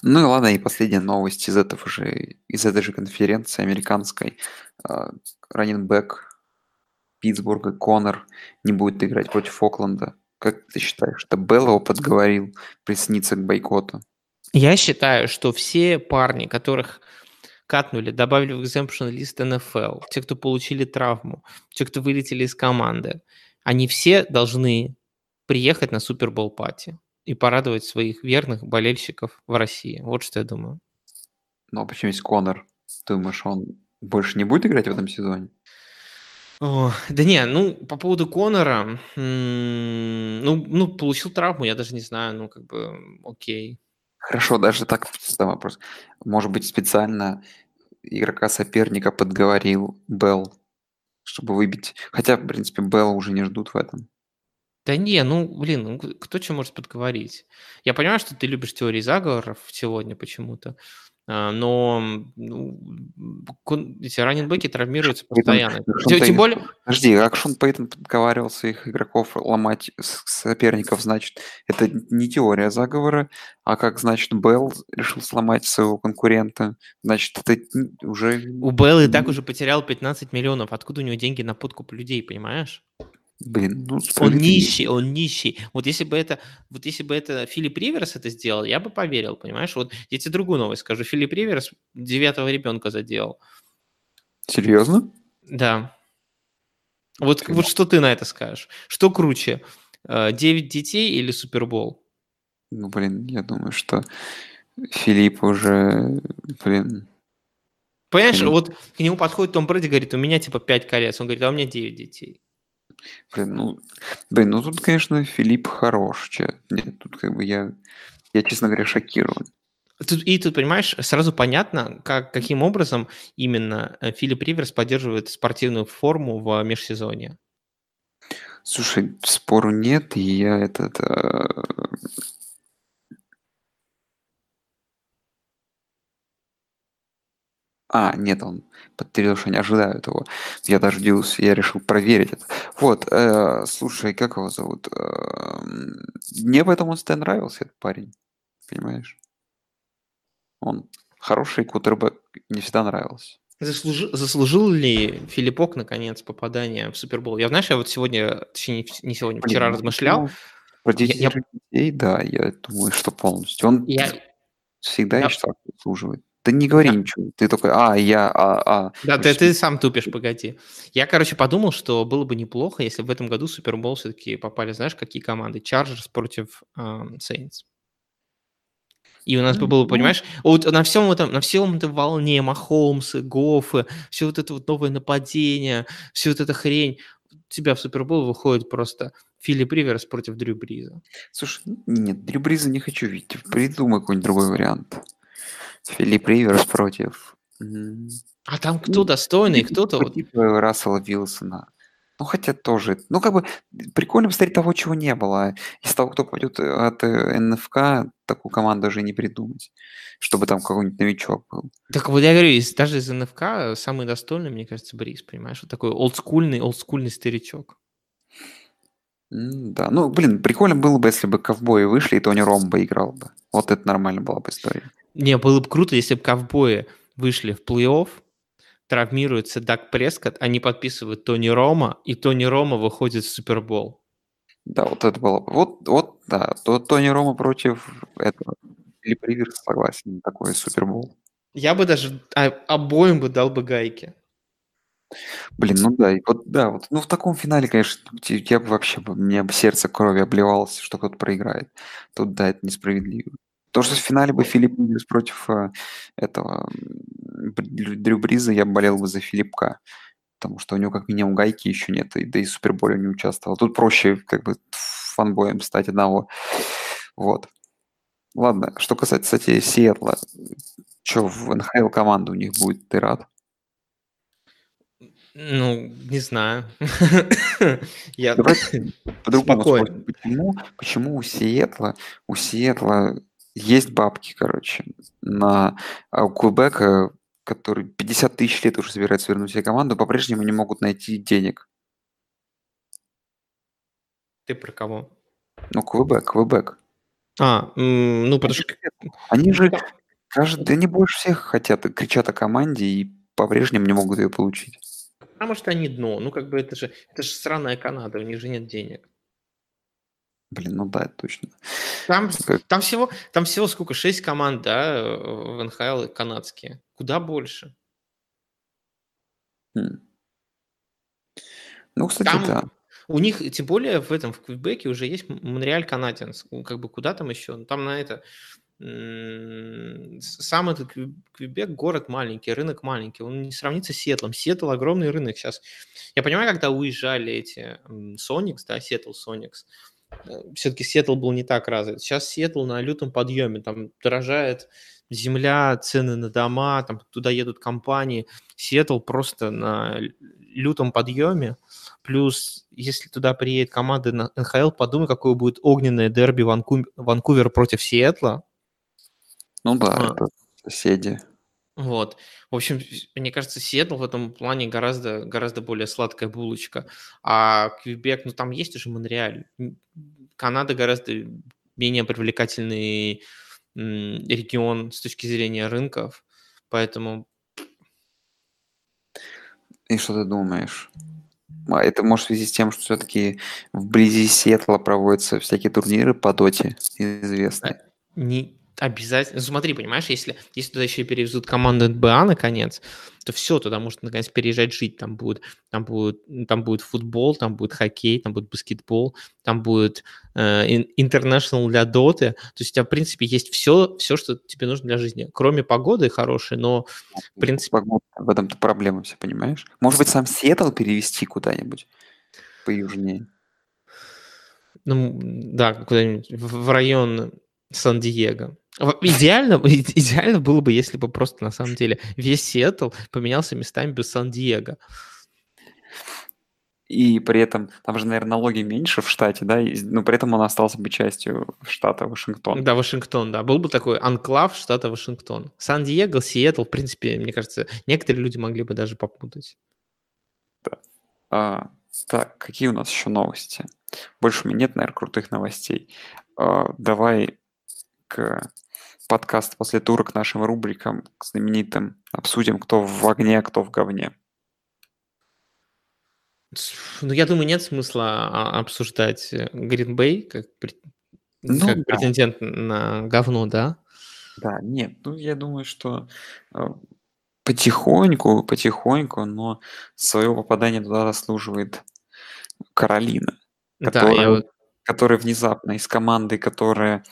Ну и ладно, и последняя новость из этого же, из этой же конференции американской. Раненбэк Питтсбурга Конор не будет играть против Окленда. Как ты считаешь, это Белл его подговорил присоединиться к бойкоту? Я считаю, что все парни, которых катнули, добавили в exemption лист НФЛ, те, кто получили травму, те, кто вылетели из команды, они все должны приехать на Супербол пати и порадовать своих верных болельщиков в России. Вот что я думаю. Ну, а почему есть Конор? Ты думаешь, он больше не будет играть в этом сезоне? О, да не, ну, по поводу Конора, м, ну, ну, получил травму, я даже не знаю, ну, как бы, окей. Хорошо, даже так задам вопрос. Может быть, специально игрока соперника подговорил Белл, чтобы выбить. Хотя, в принципе, Белла уже не ждут в этом. Да не, ну, блин, ну, кто что может подговорить? Я понимаю, что ты любишь теории заговоров сегодня почему-то, но м, ну, эти раненбеки травмируются постоянно. Тем, тем более, Подожди, как Шон Пейтон подговаривал своих игроков ломать соперников, значит, это не теория заговора, а как, значит, Белл решил сломать своего конкурента, значит, это уже... у Беллы и так уже потерял 15 миллионов. Откуда у него деньги на подкуп людей, понимаешь? Блин, ну, Он нищий, он нищий. Вот если бы это, вот если бы это Филипп Риверс это сделал, я бы поверил, понимаешь? Вот я тебе другую новость скажу. Филипп Риверс девятого ребенка заделал. Серьезно? Да. Вот, вот что ты на это скажешь? Что круче, э, 9 детей или Супербол? Ну, блин, я думаю, что Филипп уже, блин, Понимаешь, Конечно. вот к нему подходит Том Брэди, говорит, у меня типа 5 колец. Он говорит, а у меня 9 детей. Блин, ну, блин, ну тут, конечно, Филипп хорош, че. Нет, тут как бы я, я, честно говоря, шокирован. Тут, и тут, понимаешь, сразу понятно, как, каким образом именно э, Филипп Риверс поддерживает спортивную форму в межсезонье. Слушай, спору нет, и я этот... э, А, нет, он подтвердил, что не ожидают его. Я даже удивился, я решил проверить это. Вот, э, слушай, как его зовут? Э, мне в этом он нравился, этот парень. Понимаешь? Он хороший кутербэк, не всегда нравился. Заслужи- заслужил ли Филиппок, наконец, попадание в Супербол? Я, знаешь, я вот сегодня, точнее, не сегодня, Блин, вчера ну, размышлял. Про Я- да, я думаю, что полностью. Он Я, всегда, я- я считаю, заслуживает. Да не говори Да. ничего. Ты такой, а, я, а, а. да, ты, ты сам тупишь, погоди. Я, короче, подумал, что было бы неплохо, если в этом году в Супербол все-таки попали, знаешь, какие команды? Чарджерс против Сейнс. И у нас бы было, Ну. понимаешь, вот на всем этом, на всем этом волне Махомсы, Гофы, все вот это вот новое нападение, все вот эта хрень, у тебя в Супербол выходит просто Филипп Риверс против Дрю Бриза. Слушай, нет, Дрю Бриза не хочу видеть. Придумай какой-нибудь другой вариант. Филипп Риверс против... А там кто достойный, кто-то вот... типа Рассела Вилсона. Ну, хотя тоже... Ну, как бы прикольно посмотреть того, чего не было. Из того, кто пойдет от э, НФК, такую команду уже не придумать. Чтобы там какой-нибудь новичок был. Так вот я говорю, даже из НФК самый достойный, мне кажется, Бриз, понимаешь? Вот такой олдскульный, олдскульный старичок. Да, ну, блин, прикольно было бы, если бы ковбои вышли, и Тони Ромбо играл бы. Вот это нормально была бы история. Не, было бы круто, если бы ковбои вышли в плей-офф, травмируется Даг Прескотт, они подписывают Тони Рома, и Тони Рома выходит в Супербол. Да, вот это было бы. Вот, вот, да, то Тони Рома против этого. Филипп Риверс, согласен, такой супербол. Я бы даже а- обоим бы дал бы гайки. Блин, ну да, и вот да, вот, ну в таком финале, конечно, я бы вообще, мне бы сердце крови обливалось, что кто-то проиграет. Тут да, это несправедливо. То, что в финале бы Филипп Риверс против э, этого Дрю Бриза, я болел бы за Филиппка, потому что у него как минимум гайки еще нет, и, да и в Суперболе не участвовал. Тут проще как бы фанбоем стать одного. Вот. Ладно, что касается, кстати, Сиэтла, что в НХЛ команда у них будет, ты рад? Ну, не знаю. Я... <laughs> По-другому почему, почему у Сиэтла, у Сиэтла есть бабки, короче, на а у Квебека, который 50 тысяч лет уже собирается вернуть себе команду, по-прежнему не могут найти денег. Ты про кого? Ну, Квебек, Квебек. А, ну, потому что... Они же, каждый, они больше всех хотят, кричат о команде и по-прежнему не могут ее получить. Потому что они дно. Ну, как бы это же, это же сраная Канада, у них же нет денег. Блин, ну да, точно. Там, Как- там, всего, там всего сколько? Шесть команд, да, в НХЛ канадские. Куда больше? М. Ну, кстати, Там- да. У них, тем более, в этом, в Квебеке уже есть Montreal Canadiens. Ну, Как бы куда там еще? Ну, Там на это... Сам этот Кве- Квебек город маленький, рынок маленький. Он не сравнится с Сиэтлом. Сиэтл огромный рынок сейчас. Я понимаю, когда уезжали эти Sonics, да, Seattle Sonics, все-таки Сиэтл был не так развит. Сейчас Сиэтл на лютом подъеме. Там дорожает земля, цены на дома, там туда едут компании. Сиэтл просто на лютом подъеме. Плюс, если туда приедет команда на НХЛ, подумай, какое будет огненное дерби Ванку- Ванкувер против Сиэтла. Ну да, А. это соседи. Вот. В общем, мне кажется, Сиэтл в этом плане гораздо, гораздо более сладкая булочка. А Квебек, ну там есть уже Монреаль. Канада гораздо менее привлекательный регион с точки зрения рынков. Поэтому И что ты думаешь? А это может в связи с тем, что все-таки вблизи Сиэтла проводятся всякие турниры по доте известные. не обязательно. Ну, смотри, понимаешь, если, если туда еще перевезут команду НБА наконец, то все, туда может наконец переезжать жить. Там будет, там будет, там будет футбол, там будет хоккей, там будет баскетбол, там будет интернешнл для доты. То есть у тебя, в принципе, есть все, все, что тебе нужно для жизни. Кроме погоды хорошей, но, в принципе, Погода, В этом-то проблема все, понимаешь? Может быть, сам Сиэтл перевести куда-нибудь поюжнее? ну, да, куда-нибудь в район Сан-Диего. Идеально, <laughs> идеально было бы, если бы просто на самом деле весь Сиэтл поменялся местами без Сан-Диего. и при этом, там же, наверное, налоги меньше в штате, да, но при этом он остался бы частью штата Вашингтон. Да, Вашингтон, да. Был бы такой анклав штата Вашингтон. Сан-Диего, Сиэтл, в принципе, мне кажется, некоторые люди могли бы даже попутать. Да. А, так, какие у нас еще новости? Больше у меня нет, наверное, крутых новостей. А, давай к подкаст после тура к нашим рубрикам, к знаменитым, обсудим, кто в огне, а кто в говне. Ну, я думаю, нет смысла а, обсуждать Гринбей как, Ну как да, претендент на говно, да? да, нет, ну я думаю, что э, потихоньку, потихоньку, но свое попадание туда заслуживает Каролина, Да, я которая, которая внезапно из команды, которая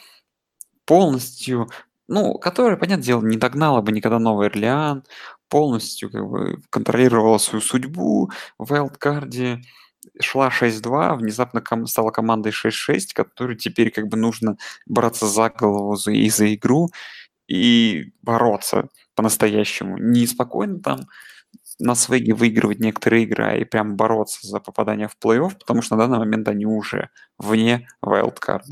полностью, ну, которая, понятное дело, не догнала бы никогда Новый Орлеан, полностью как бы контролировала свою судьбу в Wildcard, шла 6-2, внезапно ком- стала командой 6-6, которой теперь как бы нужно браться за голову за, и за игру и бороться по-настоящему. Не спокойно там на свеге выигрывать некоторые игры, а и прям бороться за попадание в плей-офф, потому что на данный момент они уже вне wildcard.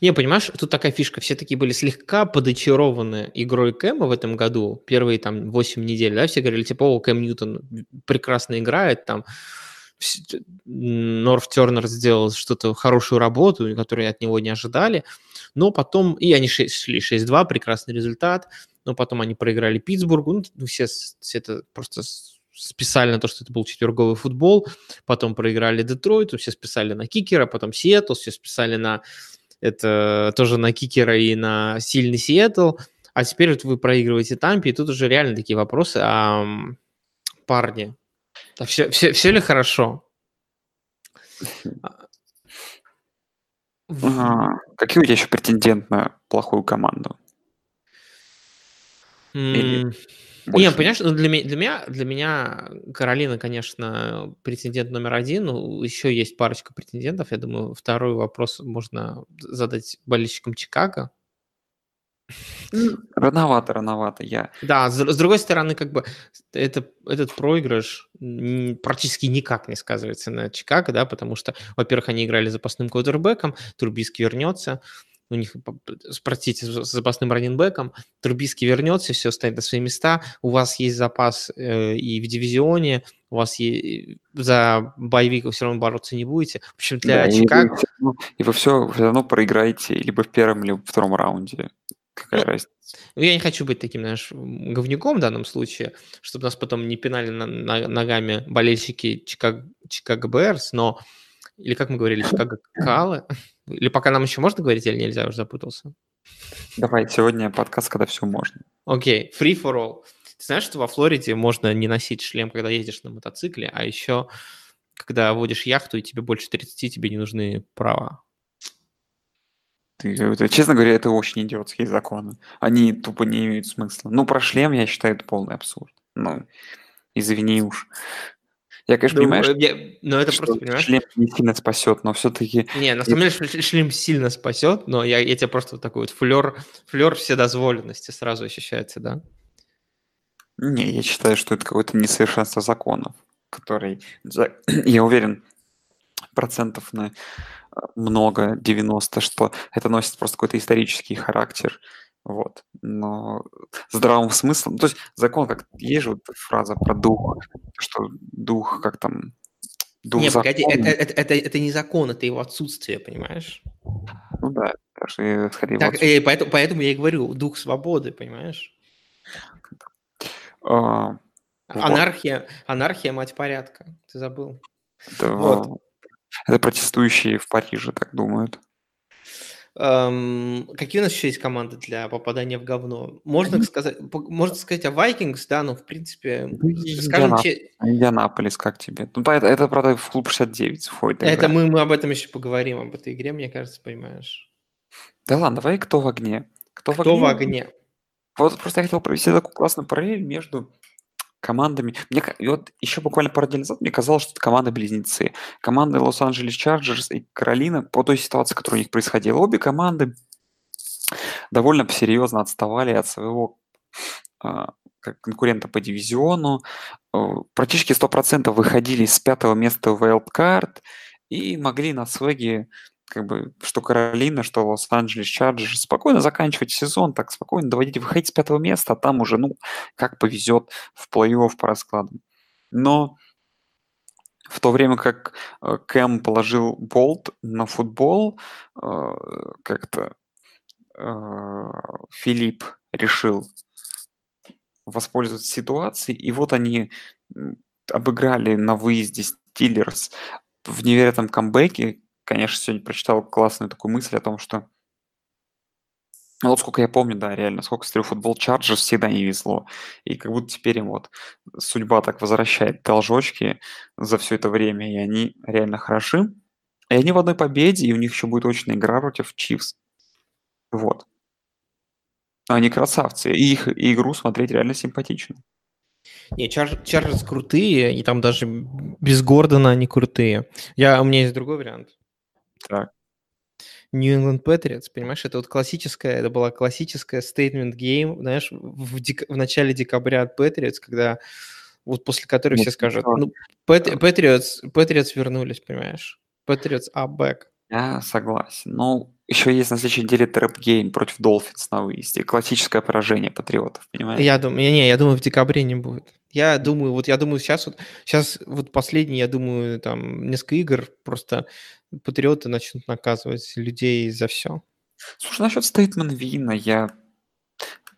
Не, понимаешь, тут такая фишка. Все такие были слегка подочарованы игрой Кэма в этом году. Первые там 8 недель, да, все говорили, типа, о, Кэм Ньютон прекрасно играет, там, Норф Тернер сделал что-то, хорошую работу, которую от него не ожидали. Но потом, и они шли 6-2, прекрасный результат, но потом они проиграли Питтсбургу, ну, ну, все, все это просто списали на то, что это был четверговый футбол, потом проиграли Детройту, все списали на Кикера, потом Сиэтл, все списали на это тоже на Кикера и на сильный Сиэтл, а теперь вот вы проигрываете Тампе, и тут уже реально такие вопросы, а, парни, а все, все, все ли хорошо? А. Какие у тебя еще претендент на плохую команду? Или Не, больше нет? понимаешь, ну, для, для меня, для меня Каролина, конечно, претендент номер один. Ну, еще есть парочка претендентов. Я думаю, второй вопрос можно задать болельщикам Чикаго. <laughs> Рановато, рановато. Я Да, с, с другой стороны, как бы это, этот проигрыш практически никак не сказывается на Чикаго, да, потому что, во-первых, они играли запасным квотербеком, Трубиский вернется, у них, простите, с запасным раненбеком, Трубиский вернется, все стоит на свои места, у вас есть запас э, и в дивизионе, у вас е- за боевик вы все равно бороться не будете. В общем, да, для вы Чикаго, и вы все все равно проиграете либо в первом, либо во втором раунде. Какая ну, разница? Ну, я не хочу быть таким, знаешь, говнюком в данном случае, чтобы нас потом не пинали на- на- ногами болельщики Чикаго, Чикаго Берс, но... Или как мы говорили, Чикаго <laughs> Калы? Или пока нам еще можно говорить, или нельзя, уже запутался? Давай, сегодня подкаст, когда все можно. Окей, free for all. Ты знаешь, что во Флориде можно не носить шлем, когда едешь на мотоцикле, а еще, когда водишь яхту, и тебе больше 30, тебе не нужны права. Ты, это, честно говоря, это очень идиотские законы. Они тупо не имеют смысла. Ну, про шлем, я считаю, это полный абсурд. Ну, извини уж. Я, конечно, Ну, понимаю, я- но это что просто, понимаешь, шлем не сильно спасет, но все-таки Не, на самом деле шлем сильно спасет, но я, я тебе просто вот такой вот флер, флер вседозволенности сразу ощущается, да? Не, я считаю, что это какое-то несовершенство законов, который, <clears throat> я уверен, процентов на э, много, 90, что это носит просто какой-то исторический характер, вот. Но здравым смыслом, то есть закон, как есть же вот фраза про дух, что дух, как там, дух Не, погоди, это, это, это, это не закон, это его отсутствие, понимаешь? Ну да, так что я скорее Так, э, поэтому, поэтому я и говорю, дух свободы, понимаешь? а, Анархия, анархия, мать порядка, ты забыл. это, Вот. это протестующие в Париже так думают. Эм, какие у нас еще есть команды для попадания в говно? Можно сказать, можно сказать о Vikings, да, но в принципе, Ну, и скажем, Индиана- че- Индианаполис, как тебе? Ну, это, это, правда, в клуб 69 входит. это игра. мы, мы об этом еще поговорим, об этой игре, мне кажется, понимаешь. Да ладно, давай кто в огне? Кто, Кто в огне? Вот просто я хотел провести такую классную параллель между командами. Мне, и вот еще буквально пару дней назад мне казалось, что это команды-близнецы. Команды Лос-Анджелес Чарджерс и Каролина по той ситуации, которая у них происходила. Обе команды довольно серьезно отставали от своего а, как конкурента по дивизиону. Э, практически 100% выходили с пятого места в Wildcard и могли на свеге как бы что Каролина, что Лос-Анджелес Чарджерс спокойно заканчивать сезон, так спокойно доводить, выходить с пятого места, а там уже, ну, как повезет в плей-офф по раскладам. Но в то время как э, Кэм положил болт на футбол, э, как-то э, Филипп решил воспользоваться ситуацией, и вот они обыграли на выезде Стиллерс в невероятном камбэке, конечно, сегодня прочитал классную такую мысль о том, что ну, вот сколько я помню, да, реально, сколько смотрю футбол Чарджерс, всегда не везло. И как будто теперь им вот судьба так возвращает должочки за все это время, и они реально хороши. И они в одной победе, и у них еще будет очная игра против Чивс. Вот. Они красавцы, и их игру смотреть реально симпатично. Не, Чар- Чарджерс крутые, и там даже без Гордона они крутые. Я, у меня есть другой вариант. Так. New England Patriots, понимаешь, это вот классическая, это была классическая statement game, знаешь, в, дек- в начале декабря от Patriots, когда вот после которой Нет, все скажут, ну, ну, Pat- Patriots, Patriots вернулись, понимаешь? Patriots are back. Я согласен. Ну, еще есть на следующей неделе trap game против Dolphins на выезде. Классическое поражение патриотов, понимаешь? Я думаю, не, я думаю, в декабре не будет. Я думаю, вот я думаю, сейчас вот, сейчас вот последний, я думаю, там несколько игр просто патриоты начнут наказывать людей за все. Слушай, насчет statement win'а я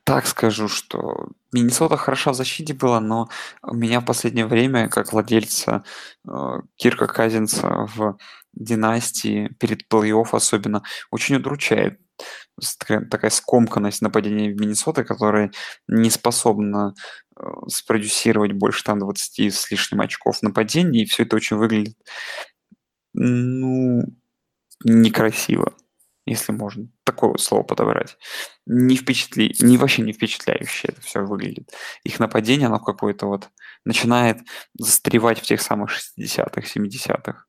так скажу, что Миннесота хороша в защите была, но меня в последнее время, как владельца э, Кирка Казинца в династии, перед плей-офф особенно, очень удручает такая, такая скомканность нападения в Миннесоты, которая не способна спродюсировать больше там 20 с лишним очков нападений, и все это очень выглядит, ну, некрасиво если можно такое слово подобрать, не впечатли, не вообще не впечатляюще это все выглядит. Их нападение, оно какое-то вот начинает застревать в тех самых 60-х, 70-х.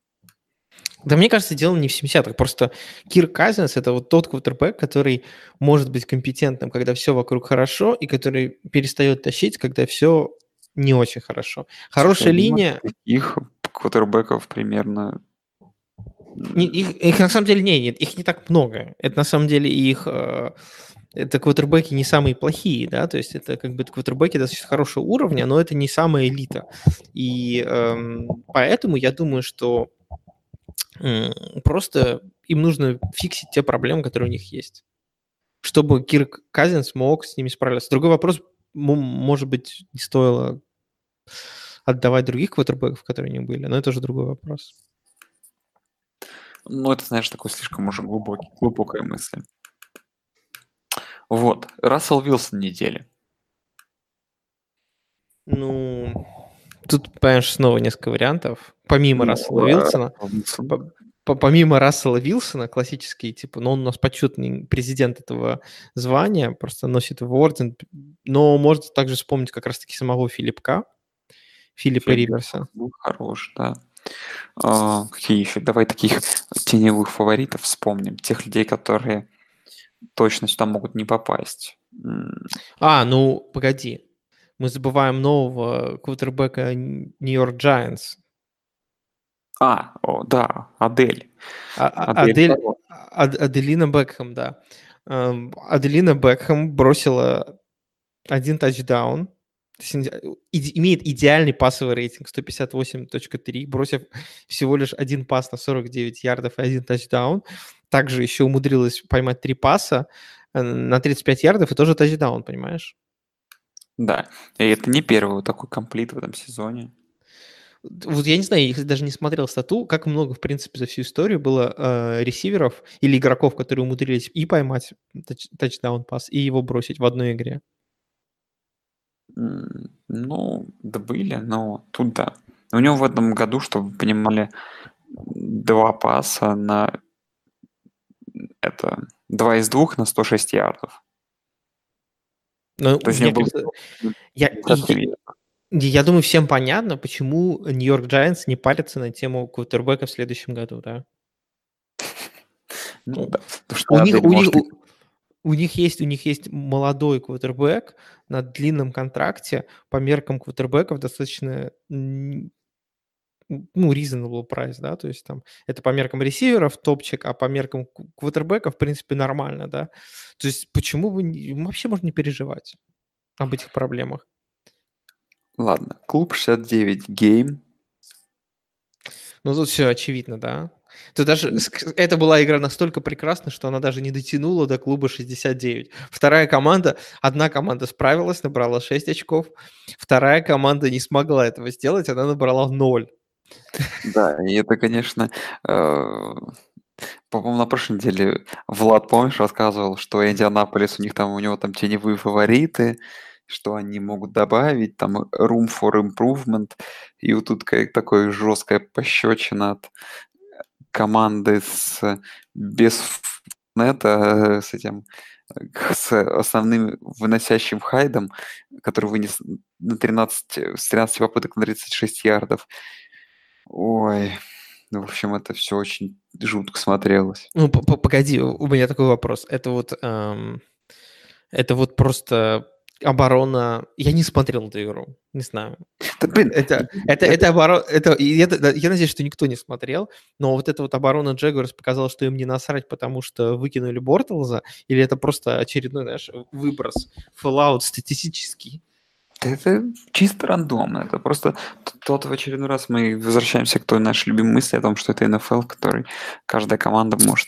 Да мне кажется, дело не в 70-х. Просто Кир Казинс – это вот тот квотербек, который может быть компетентным, когда все вокруг хорошо, и который перестает тащить, когда все не очень хорошо. Хорошая Слушай, линия... Их квотербеков примерно Не, их, их на самом деле не, нет, их не так много. Это на самом деле их... э, это квотербеки не самые плохие, да, то есть это как бы квотербеки достаточно хорошего уровня, но это не самая элита. И эм, поэтому я думаю, что просто им нужно фиксить те проблемы, которые у них есть, чтобы Кирк Казинс мог с ними справляться. Другой вопрос, может быть, не стоило отдавать других квотербеков, которые у них были, но это уже другой вопрос. Ну, это, знаешь, такой слишком уже глубокий, глубокая мысль. Вот. Рассел Вилсон недели. Ну, тут, понимаешь, снова несколько вариантов. Помимо Ну, Рассела Вилсона, Вилсон. по- по- помимо Рассела Вилсона, классический, типа, ну, он у нас почетный президент этого звания, просто носит его орден, но можно также вспомнить как раз-таки самого Филипка, Филиппа Филипп Риверса. был хорош, да. А, какие еще? Давай таких теневых фаворитов вспомним. Тех людей, которые точно сюда могут не попасть. А, ну, погоди. Мы забываем нового квотербека Нью-Йорк Giants. А, о, да, Адель. А- а- Адель Адель. Ад- Аделина Бекхэм, да. Эм, Аделина Бекхэм бросила один тачдаун, иде- имеет идеальный пасовый рейтинг 158.3, бросив всего лишь один пас на 49 ярдов и один тачдаун. Также еще умудрилась поймать три паса э, на 35 ярдов и тоже тачдаун, понимаешь? Да. И это не первый вот такой комплит в этом сезоне. Вот я не знаю, я даже не смотрел стату, как много, в принципе, за всю историю было э, ресиверов или игроков, которые умудрились и поймать тач- тачдаун-пас, и его бросить в одной игре. Ну, да были, но тут да. У него в этом году, чтобы вы понимали, два паса на это два из двух на 106 ярдов. Но То есть у него был я, я думаю, всем понятно, почему Нью-Йорк Giants не парятся на тему квотербека в следующем году, да? Ну Ну, да. Что У них, у них, может у- у них есть, у них есть молодой квотербек на длинном контракте по меркам квотербеков достаточно ну, reasonable price, да, то есть там это по меркам ресиверов топчик, а по меркам квотербека, в принципе, нормально, да. То есть почему бы вообще можно не переживать об этих проблемах? Ладно, клуб 69 гейм. Ну, тут все очевидно, да. То даже это была игра настолько прекрасна, что она даже не дотянула до клуба 69. Вторая команда, одна команда справилась, набрала 6 очков, вторая команда не смогла этого сделать, она набрала 0. Да, и это, конечно, э, по-моему, на прошлой неделе Влад, помнишь, рассказывал, что Индианаполис, у них там, у него там теневые фавориты, что они могут добавить, там room for improvement, и вот тут как такое жесткая пощечина от команды с без нета, с этим с основным выносящим хайдом, который вынес на 13, с 13 попыток на 36 ярдов. Ой, ну, в общем, это все очень жутко смотрелось. Ну, погоди, у меня такой вопрос. Это вот, эм, это вот просто оборона... Я не смотрел эту игру, не знаю. Да, блин, это, <laughs> это, это, оборона... Это, я, я надеюсь, что никто не смотрел, но вот эта вот оборона Джегорс показала, что им не насрать, потому что выкинули Бортлза, или это просто очередной наш выброс, фоллаут статистический? Это чисто рандомно. Это просто тот в очередной раз мы возвращаемся к той нашей любимой мысли о том, что это НФЛ, который каждая команда может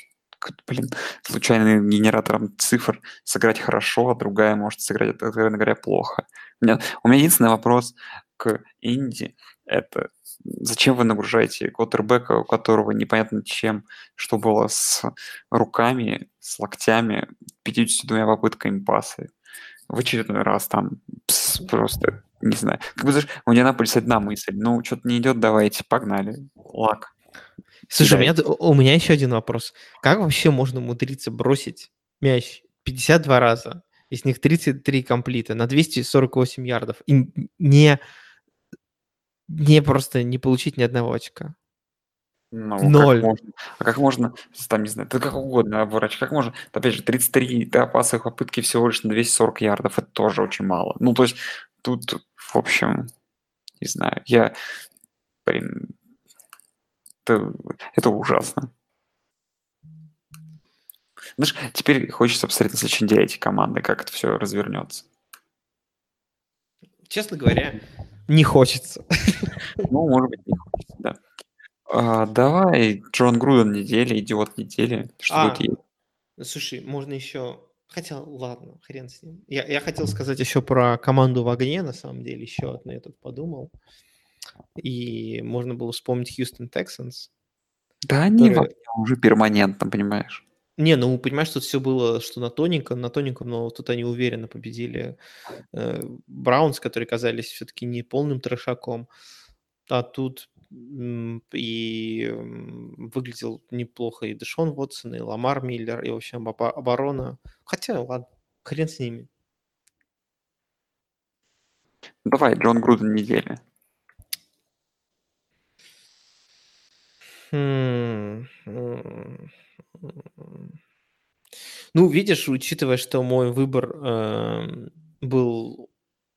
блин, случайным генератором цифр сыграть хорошо, а другая может сыграть, откровенно говоря, плохо. У меня, у меня единственный вопрос к Инди – это зачем вы нагружаете квотербека, у которого непонятно чем, что было с руками, с локтями, 52 попытками пасы. В очередной раз там пс, просто, не знаю. Как бы, знаешь, у Индианаполиса одна мысль. Ну, что-то не идет, давайте, погнали. Лак. Слушай, у меня, у меня еще один вопрос. Как вообще можно умудриться бросить мяч 52 раза, из них 33 комплита на 248 ярдов и не, не просто не получить ни одного очка? Ну, Ноль. Как можно, а как можно, там, не знаю, ты как угодно обворачивать, как можно, опять же, 33 да, пасовых попытки всего лишь на 240 ярдов, это тоже очень мало. Ну, то есть, тут, в общем, не знаю, я, блин, это, это ужасно. Знаешь, теперь хочется посмотреть на следующей неделе эти команды, как это все развернется. Честно говоря, не хочется. Ну, может быть, не хочется, да. А, давай, Джон Груден недели, идиот недели. Что а, будет Слушай, можно еще... Хотя, ладно, хрен с ним. Я, я хотел сказать еще про команду в огне, на самом деле, еще одну я тут подумал. И можно было вспомнить Хьюстон Texans. Да они которые... уже перманентно, понимаешь. Не, ну понимаешь, тут все было, что на тоненьком, на тоненьком, но тут они уверенно победили э, Браунс, которые казались все-таки не полным трешаком, а тут и выглядел неплохо и Дэшон Вотсон, и Ламар Миллер, и, в общем, оборона. Хотя, ладно, хрен с ними. Давай, Джон Груден недели. Ну, видишь, учитывая, что мой выбор э, был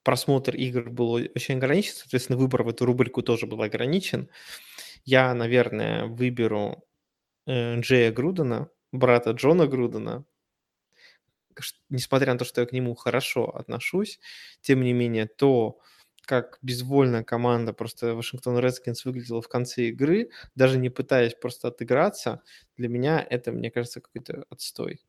просмотр игр был очень ограничен, соответственно, выбор в эту рубрику тоже был ограничен. Я, наверное, выберу э, Джея Грудена, брата Джона Грудена, несмотря на то, что я к нему хорошо отношусь, тем не менее, то, как безвольная команда просто Вашингтон Редскинс выглядела в конце игры, даже не пытаясь просто отыграться, для меня это, мне кажется, какой-то отстой.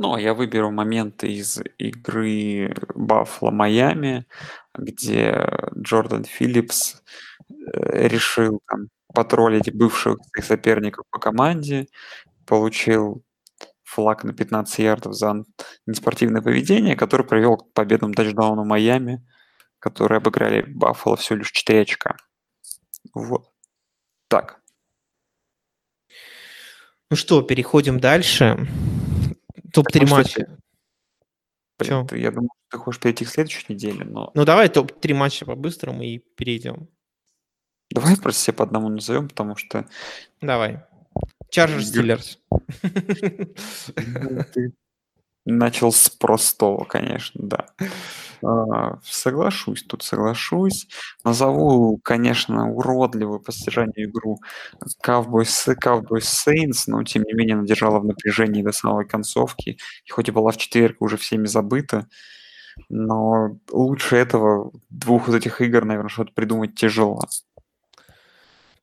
А я выберу моменты из игры Баффало Майами, где Джордан Филлипс э, решил там потроллить бывших соперников по команде, получил флаг на 15 ярдов за неспортивное поведение, который привел к победному тачдауну Майами, которые обыграли Баффало всего лишь 4 очка. Вот. Так. Ну что, переходим дальше. Топ-3 матча. Блин, ты, я думаю, ты хочешь перейти к следующей неделе, но... Ну давай топ-3 матча по-быстрому и перейдем. Давай просто все по одному назовем, потому что... Давай. Чарджерс Стиллерс. Ну, ты начал с простого, конечно, да. А, соглашусь, тут соглашусь. Назову, конечно, уродливую по содержанию игру Cowboys, Cowboys Saints, но тем не менее она держала в напряжении до самой концовки. И хоть и была в четверг уже всеми забыта, но лучше этого двух вот этих игр, наверное, что-то придумать тяжело.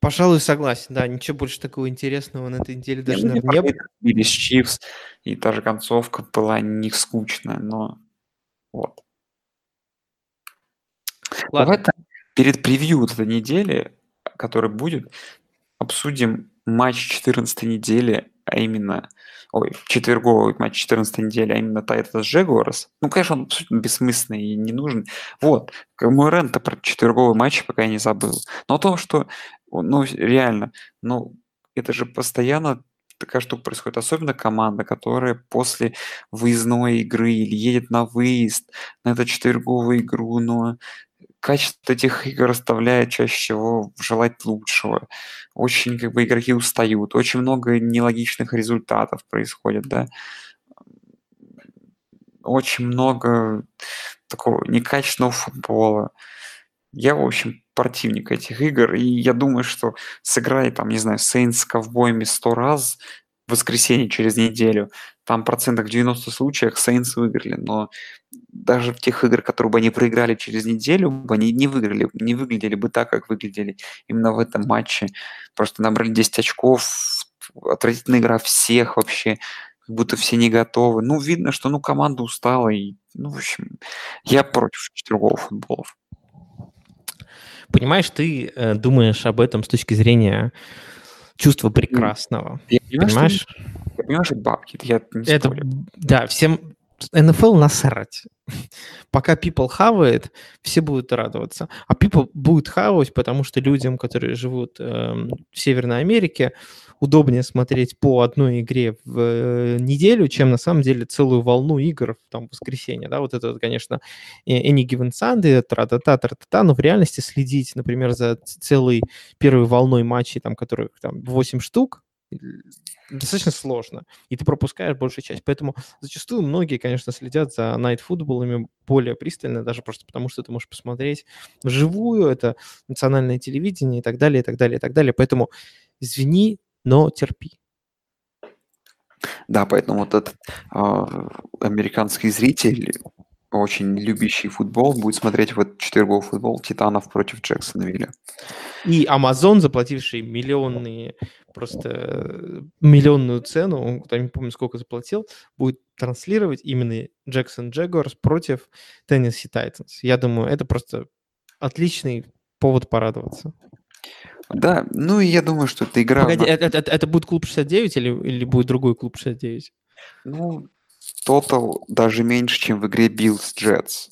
Пожалуй, согласен, да, ничего больше такого интересного на этой неделе даже, Мне наверное, не было. Билли Чивс, и та же концовка была не скучная, но вот. Ладно, Давай перед превью вот этой недели, который будет, обсудим матч 14 недели, а именно, ой, четверговый матч 14 недели, а именно Тайтас Джегуарс. Ну, конечно, он абсолютно бессмысленный и не нужен. Вот, мой рент про четверговый матч пока я не забыл. Но то, что, ну, реально, ну, это же постоянно такая штука происходит, особенно команда, которая после выездной игры или едет на выезд на эту четверговую игру, но качество этих игр оставляет чаще всего желать лучшего. Очень как бы игроки устают, очень много нелогичных результатов происходит, да. Очень много такого некачественного футбола. Я, в общем, противник этих игр, и я думаю, что сыграй там, не знаю, Сейнс с ковбоями сто раз воскресенье через неделю, там процентах в 90 случаях Сейнс выиграли, но даже в тех играх, которые бы они проиграли через неделю, бы они не выиграли, не выглядели бы так, как выглядели именно в этом матче. Просто набрали 10 очков, отвратительная игра всех вообще, как будто все не готовы. Ну, видно, что ну, команда устала, и, ну, в общем, я против четвергового футбола. понимаешь, ты э, думаешь об этом с точки зрения чувства прекрасного. Я понимаю, что- Понимаешь? я понимаю, что это бабки, это я не Это, спорю. да, всем НФЛ насрать. Пока people хавает, все будут радоваться. А people будет хавать, потому что людям, которые живут эм, в Северной Америке, удобнее смотреть по одной игре в э, неделю, чем на самом деле целую волну игр в там, воскресенье. Да? Вот это, конечно, э, Any Given Sunday, тра-та-та, тра-та-та, но в реальности следить, например, за целой первой волной матчей, там, которых там 8 штук, э, достаточно сложно, и ты пропускаешь большую часть. Поэтому зачастую многие, конечно, следят за найт-футболами более пристально, даже просто потому, что ты можешь посмотреть вживую, это национальное телевидение и так далее, и так далее, и так далее. Поэтому извини, но терпи. Да, поэтому вот этот а, американский зритель, очень любящий футбол, будет смотреть вот четверговой футбол Титанов против Джексонвилля. И Amazon, заплативший миллионные, просто миллионную цену, он, там не помню, сколько заплатил, будет транслировать именно Джексон Джегуарс против Теннесси Тайтанс. Я думаю, это просто отличный повод порадоваться. Да, ну и я думаю, что эта игра... Погоди, она- это, это- это будет клуб 69 или, или будет другой клуб 69? Ну, тотал даже меньше, чем в игре Bills Jets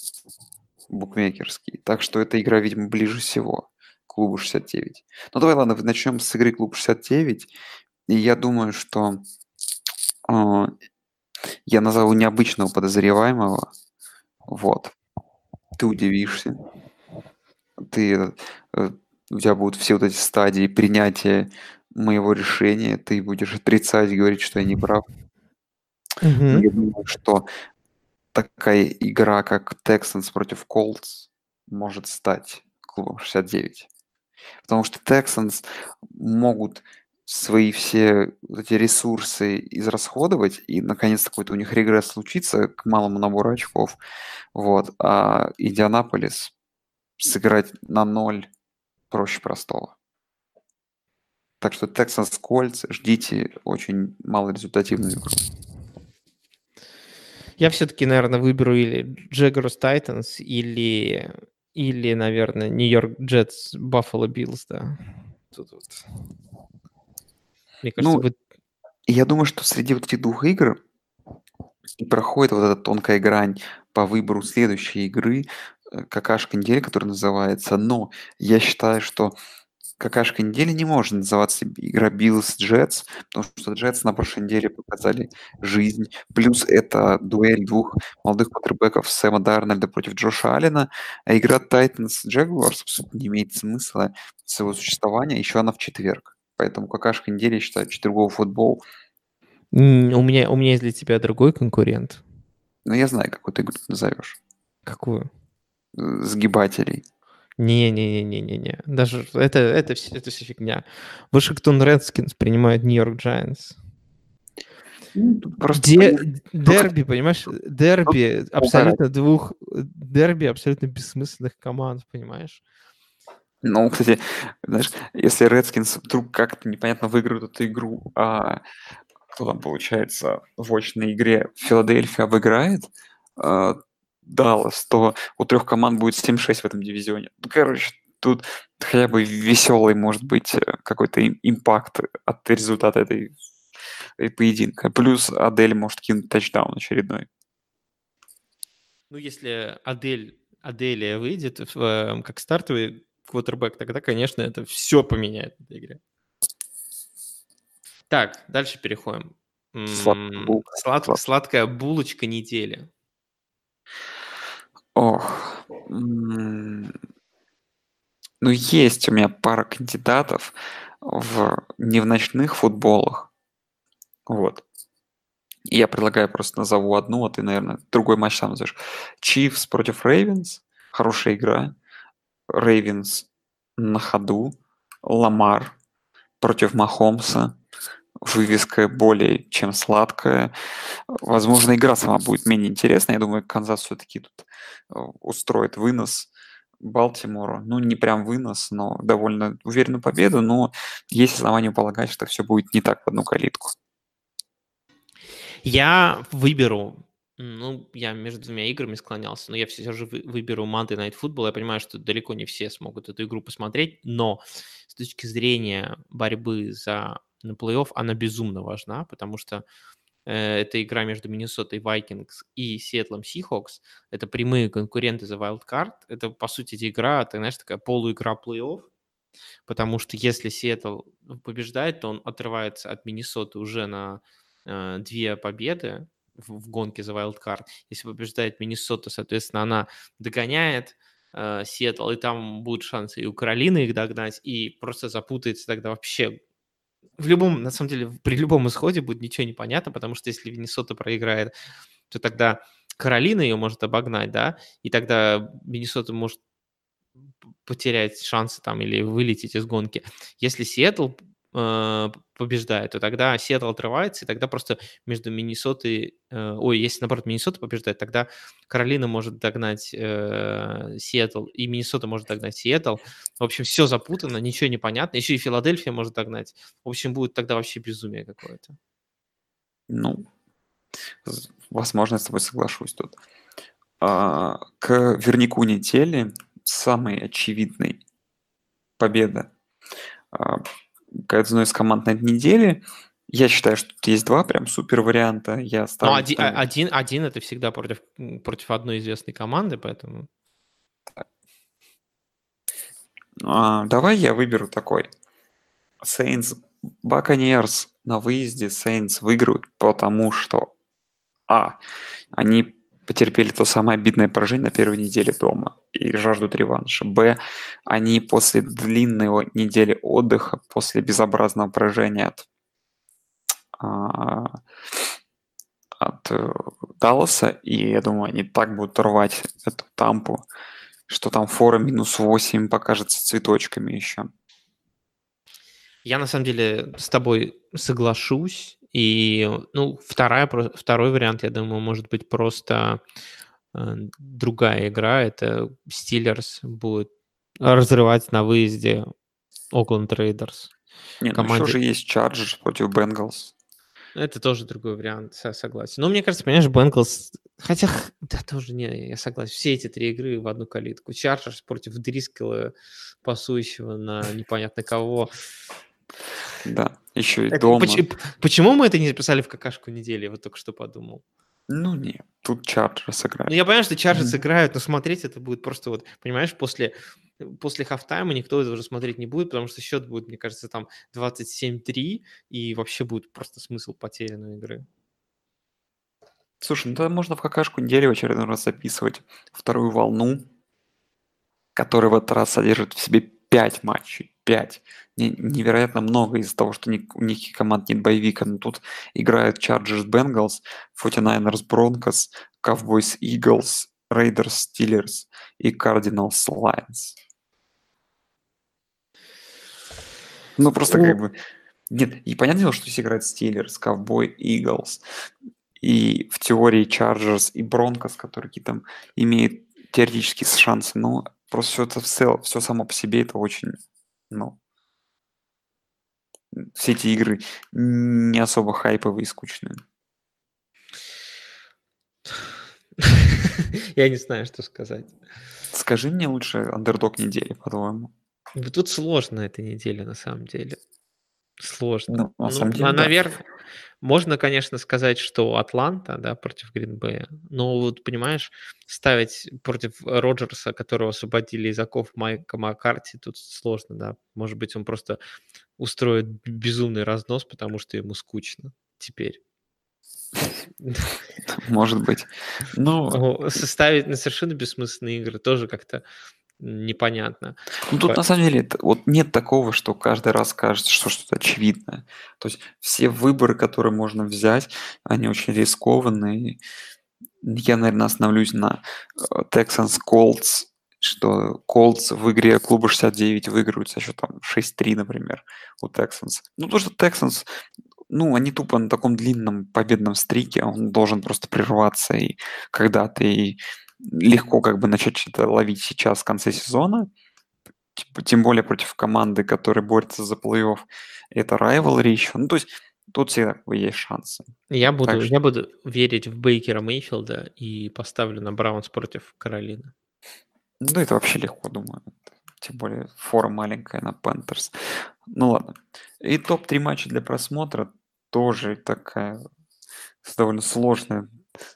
букмекерский. Так что эта игра, видимо, ближе всего к клубу 69. Ну давай, ладно, начнем с игры клуб 69. И я думаю, что э, я назову необычного подозреваемого. Вот. Ты удивишься. Ты, э, у тебя будут все вот эти стадии принятия моего решения. Ты будешь отрицать, говорить, что я не прав. Мгм. Я думаю, что такая игра, как Texans против Colts, может стать клубом 69. Потому что Texans могут свои все эти ресурсы израсходовать, и наконец какой-то у них регресс случится к малому набору очков. Вот. А Индианаполис сыграть на ноль проще простого. Так что Texans Colts ждите очень малорезультативную игру. Я все-таки, наверное, выберу или Jaguars Titans, или, или наверное, Нью-Йорк Джетс Buffalo Bills, да. Тут вот. Мне кажется, Ну, И я думаю, что среди вот этих двух игр и проходит вот эта тонкая грань по выбору следующей игры, э, какашка недели, которая называется. Но я считаю, что какашка недели не может называться игра Bills Jets, потому что Jets на прошлой неделе показали жизнь. Плюс это дуэль двух молодых квотербеков Сэма Дарнольда против Джоша Аллена, а игра Jaguars абсолютно не имеет смысла своего существования, еще она в четверг. Поэтому какашка недели, я считаю, четверговый футбол. У меня, у меня есть для тебя другой конкурент. Но я знаю, какую ты игру назовешь. Какую? Э, Сгибателей. Не-не-не-не-не-не. Даже это, это, все, это все фигня. Вашингтон Редскинс принимает Нью-Йорк Джайанс. Ну, Просто Де- дерби, понимаешь? Дерби абсолютно двух... Дерби абсолютно бессмысленных команд, понимаешь? Ну, кстати, знаешь, если Редскинс вдруг как-то непонятно выиграют эту игру, а кто там, получается, в очной игре Филадельфия обыграет а, Даллас, то у трех команд будет 7-6 в этом дивизионе. Ну, короче, тут хотя бы веселый может быть э, какой-то им- импакт от результата этой, этой поединка. Плюс Адель может кинуть тачдаун очередной. Ну, если Адель, Аделия выйдет в, э, как стартовый квотербек, тогда, конечно, это все поменяет в этой игре. Так, дальше переходим. Сладкая Слад- Сладкая булочка недели. Ох. Ну, есть у меня пара кандидатов в не в ночных футболах. Вот. Я предлагаю просто назову одну, а ты, наверное, другой матч сам назовешь. Чивс против Рейвенс. Хорошая игра. Рейвенс на ходу. Ламар против Махомса. Вывеска более чем сладкая. Возможно, игра сама будет менее интересная. Я думаю, Канзас все-таки тут э, устроит вынос Балтимору. Ну, не прям вынос, но довольно уверенную победу. Но есть основания полагать, что все будет не так в одну калитку. Я выберу, ну, я между двумя играми склонялся, но я все же вы- выберу Monday Night Football. Я понимаю, что далеко не все смогут эту игру посмотреть, но с точки зрения борьбы за на плей-офф она безумно важна, потому что э, это игра между Миннесотой Vikings и Сиэтлом Seahawks. Это прямые конкуренты за Wild Card. Это, по сути, эта игра, ты знаешь, такая полуигра плей-офф, потому что если Сиэтл побеждает, то он отрывается от Миннесоты уже на э, две победы в, в гонке за Wildcard. Если побеждает Миннесота, соответственно, она догоняет э, Сиэтл, и там будут шансы и у Каролины их догнать, и просто запутается тогда вообще. В любом, на самом деле, при любом исходе будет ничего не понятно, потому что если Миннесота проиграет, то тогда Каролина ее может обогнать, да, и тогда Миннесота может потерять шансы там или вылететь из гонки. Если Сиэтл э, побеждает, то тогда Сиэтл отрывается, и тогда просто между Миннесотой... э, ой, если, наоборот, Миннесота побеждает, тогда Каролина может догнать э, Сиэтл, и Миннесота может догнать Сиэтл. В общем, все запутано, ничего не понятно. Еще и Филадельфия может догнать. В общем, будет тогда вообще безумие какое-то. Ну, возможно, я с тобой соглашусь тут. А, к вернику недели самой очевидной победа а, к одной из команд на неделе. Я считаю, что тут есть два прям супер варианта. Я Но ставлю один, там- а- один, один это всегда против, против одной известной команды, поэтому... А, давай я выберу такой. Saints Buccaneers на выезде Saints выиграют, потому что А. Они потерпели то самое обидное поражение на первой неделе дома и жаждут реванша. Б. Они после длинной недели отдыха, после безобразного поражения от, а, от э, Далласа, и я думаю, они так будут рвать эту тампу, что там фора минус 8 покажется цветочками еще. Я на самом деле с тобой соглашусь. И, ну, вторая, второй вариант, я думаю, может быть просто э, другая игра. Это Стиллерс будет разрывать на выезде Oakland Raiders. Нет, команде- ну еще же есть Chargers против Bengals. Это тоже другой вариант, со- согласен. Но мне кажется, понимаешь, Bengals... Хотя, да, тоже не, я согласен. Все эти три игры в одну калитку. Chargers против Дрискела, пасующего на непонятно кого. Да, еще и дома. поч- почему мы это не записали в какашку недели? Я вот только что подумал. Ну нет, тут Chargers Ну, играет. я понимаю, что Chargers Мгм. играют, но смотреть это будет просто вот, понимаешь, после, после хафтайма никто это уже смотреть не будет, потому что счет будет, мне кажется, там 27-3, и вообще будет просто смысл потерянной игры. Слушай, ну тогда можно в какашку недели в очередной раз записывать вторую волну, которая в этот раз содержит в себе 5 матчей. 5. невероятно много из-за того, что у них команд нет боевика. Но тут играют Chargers Bengals, 49ers Broncos, Cowboys Eagles, Raiders Steelers и Cardinals Lions. Ну, просто как бы... Нет, и понятное дело, что здесь играет Steelers, Cowboy, Eagles, и в теории Chargers и Broncos, которые там имеют теоретические шансы, но просто все это все, все само по себе это очень, ну, все эти игры не особо хайповые и скучные. <laughs> Я не знаю, что сказать. Скажи мне лучше андердог недели, по-твоему. Тут сложно эта неделя, на самом деле. Сложно. Ну, на ну, самом деле, а, да. наверное, можно, конечно, сказать, что Атланта, да, против Гринбея. Но вот, понимаешь, ставить против Роджерса, которого освободили из оков Майка Маккарти, тут сложно, да. Может быть, он просто устроит безумный разнос, потому что ему скучно теперь. Может быть. Ну, составить на совершенно бессмысленные игры тоже как-то непонятно. Ну, тут на самом деле вот нет такого, что каждый раз кажется, что что-то очевидное. То есть все выборы, которые можно взять, они очень рискованные. Я, наверное, остановлюсь на э, Texans Colts, что Colts в игре клуба 69 выигрывают со счетом 6-3, например, у Texans. Ну, то, что Texans, ну, они тупо на таком длинном победном стрике, он должен просто прерваться и когда-то, и легко как бы начать что-то ловить сейчас в конце сезона, типа, тем более против команды, которая борется за плей-офф, это rivalry еще. Ну, то есть тут всегда есть шансы. Я буду, Так что- я буду верить в Бейкера Мейфилда и поставлю на Браунс против Каролины. Ну, это вообще легко, думаю. Тем более фора маленькая на Panthers. Ну ладно. И топ-3 матча для просмотра тоже такая довольно сложная.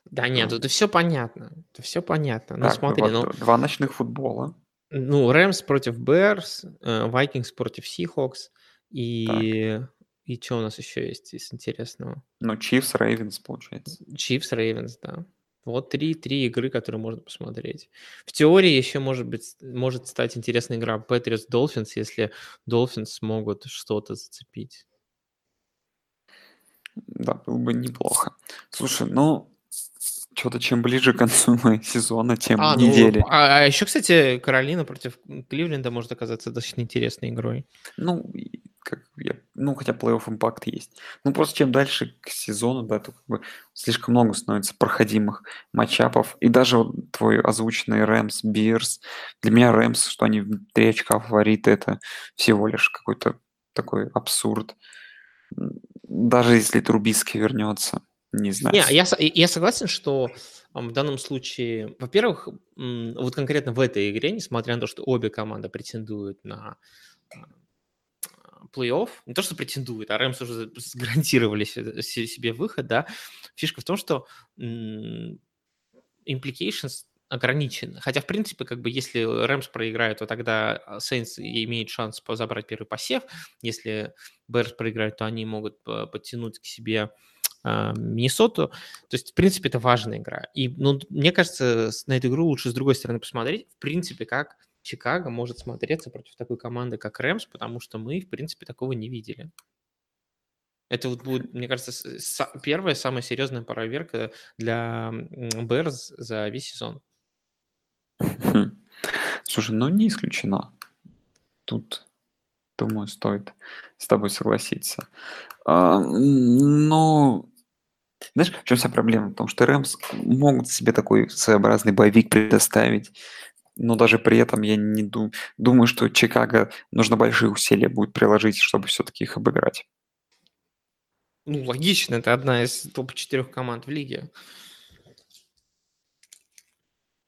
Да нет, это все понятно. Это все понятно. Ну Так, смотри, вот ну, два ночных футбола. ну Rams против Bears, Vikings против Seahawks и и что у нас еще есть из интересного? Ну, Chiefs, Ravens, получается. Chiefs, Ravens, да. Вот три, три игры, которые можно посмотреть. В теории еще может быть может стать интересная игра Patriots Dolphins, если Dolphins смогут что-то зацепить. Да, было бы неплохо. Слушай, ну, что-то чем ближе к концу <laughs> сезона, тем А, ну, недели. а, а еще, кстати, Каролина против Кливленда может оказаться достаточно интересной игрой. Ну, как я, ну, хотя плей-офф импакт есть. Ну, просто чем дальше к сезону, да, то как бы слишком много становится проходимых матчапов. И даже вот твой озвученный Рэмс, Бирс. Для меня Рэмс, что они в три очка фавориты, это всего лишь какой-то такой абсурд. Даже если Трубиский вернется, не знаю. Не, я, я согласен, что в данном случае, во-первых, вот конкретно в этой игре, несмотря на то, что обе команды претендуют на а, плей-офф, не то, что претендуют, а Рэмс уже гарантировали се- се- себе выход, да, фишка в том, что implications ограничены. Хотя, в принципе, как бы, если Рэмс проиграет, то тогда Сейнс имеет шанс забрать первый посев. Если Берс проиграет, то они могут по- подтянуть к себе а, Миннесоту. То есть, в принципе, это важная игра. И, ну, мне кажется, на эту игру лучше с другой стороны посмотреть, в принципе, как Чикаго может смотреться против такой команды, как Рэмс, потому что мы, в принципе, такого не видели. Это вот будет, мне кажется, первая самая серьезная проверка для Берс за весь сезон. Хм. Слушай, ну не исключено. Тут, думаю, стоит с тобой согласиться. А, но знаешь, в чем вся проблема? В том, что Рэмс могут себе такой своеобразный боевик предоставить, но даже при этом я не ду- думаю, что Чикаго нужно большие усилия будет приложить, чтобы все-таки их обыграть. Ну, логично, это одна из топ-4 команд в лиге.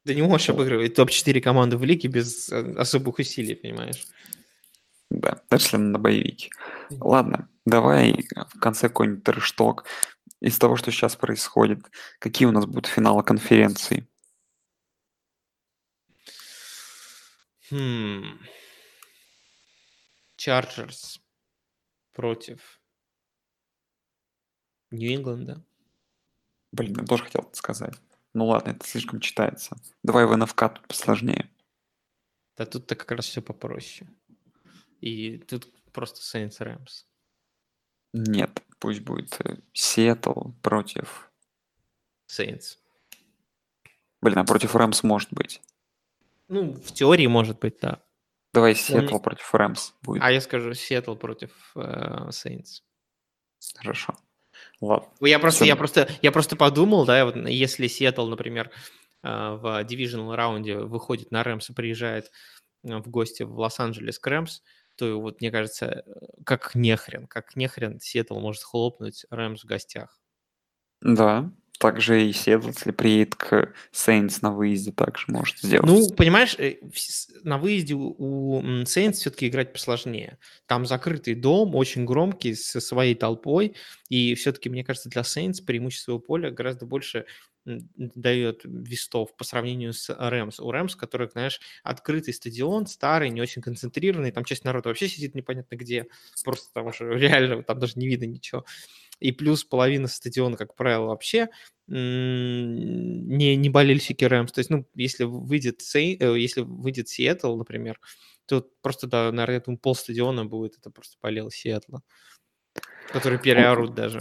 Ты не можешь обыгрывать топ-4 команды в лиге без э, особых усилий, понимаешь? Да, даже если на боевике. Ладно, давай в конце какой-нибудь трэш-ток из того, что сейчас происходит. Какие у нас будут финалы конференции? Хм. Чарджерс против Нью-Ингланда. Блин, я тоже хотел это сказать. Ну ладно, это слишком читается. Давай в НФК тут посложнее. Да тут-то как раз все попроще. И тут просто Saints Rams. Нет, пусть будет э, Сиэтл против... Saints. Блин, а против Rams может быть. Ну, в теории может быть, да. Давай Сиэтл против Rams будет. А я скажу Сиэтл против э, Saints. Хорошо. Ладно. Я просто, Всё. я просто, я просто подумал, да, вот если Сиэтл, например, э, в divisional раунде выходит на Rams и приезжает э, в гости в Лос-Анджелес к Rams, то вот мне кажется, э, как нехрен, как нехрен Сиэтл может хлопнуть Рэмс в гостях. Да. Также и Сиэтл, если приедет к Сейнс на выезде, также может сделать. Ну, понимаешь, э, на выезде у- Saints все-таки играть посложнее. Там закрытый дом, очень громкий, со своей толпой, и все-таки, мне кажется, для Saints преимущество поля гораздо больше дает вестов по сравнению с Рэмс. У Рэмс, который, знаешь, открытый стадион, старый, не очень концентрированный, там часть народа вообще сидит непонятно где, просто там уже <laughs> реально там даже не видно ничего. И плюс половина стадиона, как правило, вообще не, не болельщики Рэмс. То есть, ну, если выйдет, Сей- э, если выйдет Сиэтл, например, то просто, да, наверное, пол стадиона будет, это просто болел Сиэтла, который переорут даже.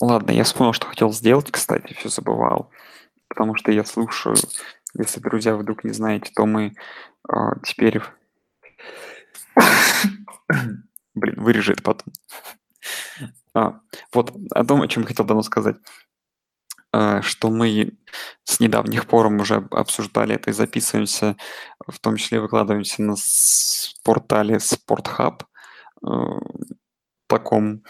Ладно, я вспомнил, что хотел сделать, кстати, все забывал. Потому что я слушаю, если, друзья, вдруг не знаете, то мы а, теперь... <laughs> Блин, вырежи это потом. А, вот о том, о чем хотел давно сказать. А, что мы с недавних пор уже об- обсуждали это и записываемся, в том числе выкладываемся на портале Спортхаб, э, таком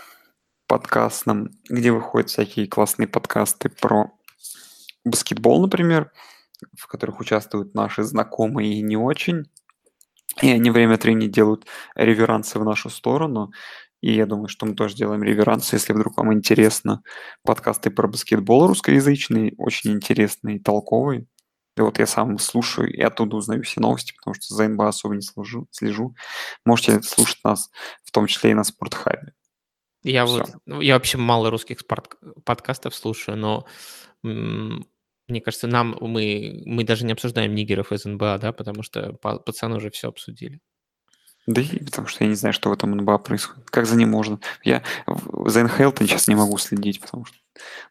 подкастном, где выходят всякие классные подкасты про баскетбол, например, в которых участвуют наши знакомые и не очень. И они время от времени делают реверансы в нашу сторону. И я думаю, что мы тоже делаем реверансы, если вдруг вам интересно. Подкасты про баскетбол русскоязычные, очень интересные, толковые. И вот я сам слушаю и оттуда узнаю все новости, потому что за НБА особо не слежу. слежу. Можете слушать нас, в том числе и на Спортхабе. Я Всё. вот, ну, я вообще мало русских спорт- подкастов слушаю, но мне кажется, нам мы, мы даже не обсуждаем нигеров из НБА, да, потому что па- пацаны уже все обсудили. Да и потому что я не знаю, что в этом НБА происходит. Как за ним можно? Я за НХЛ-то сейчас не могу следить, потому что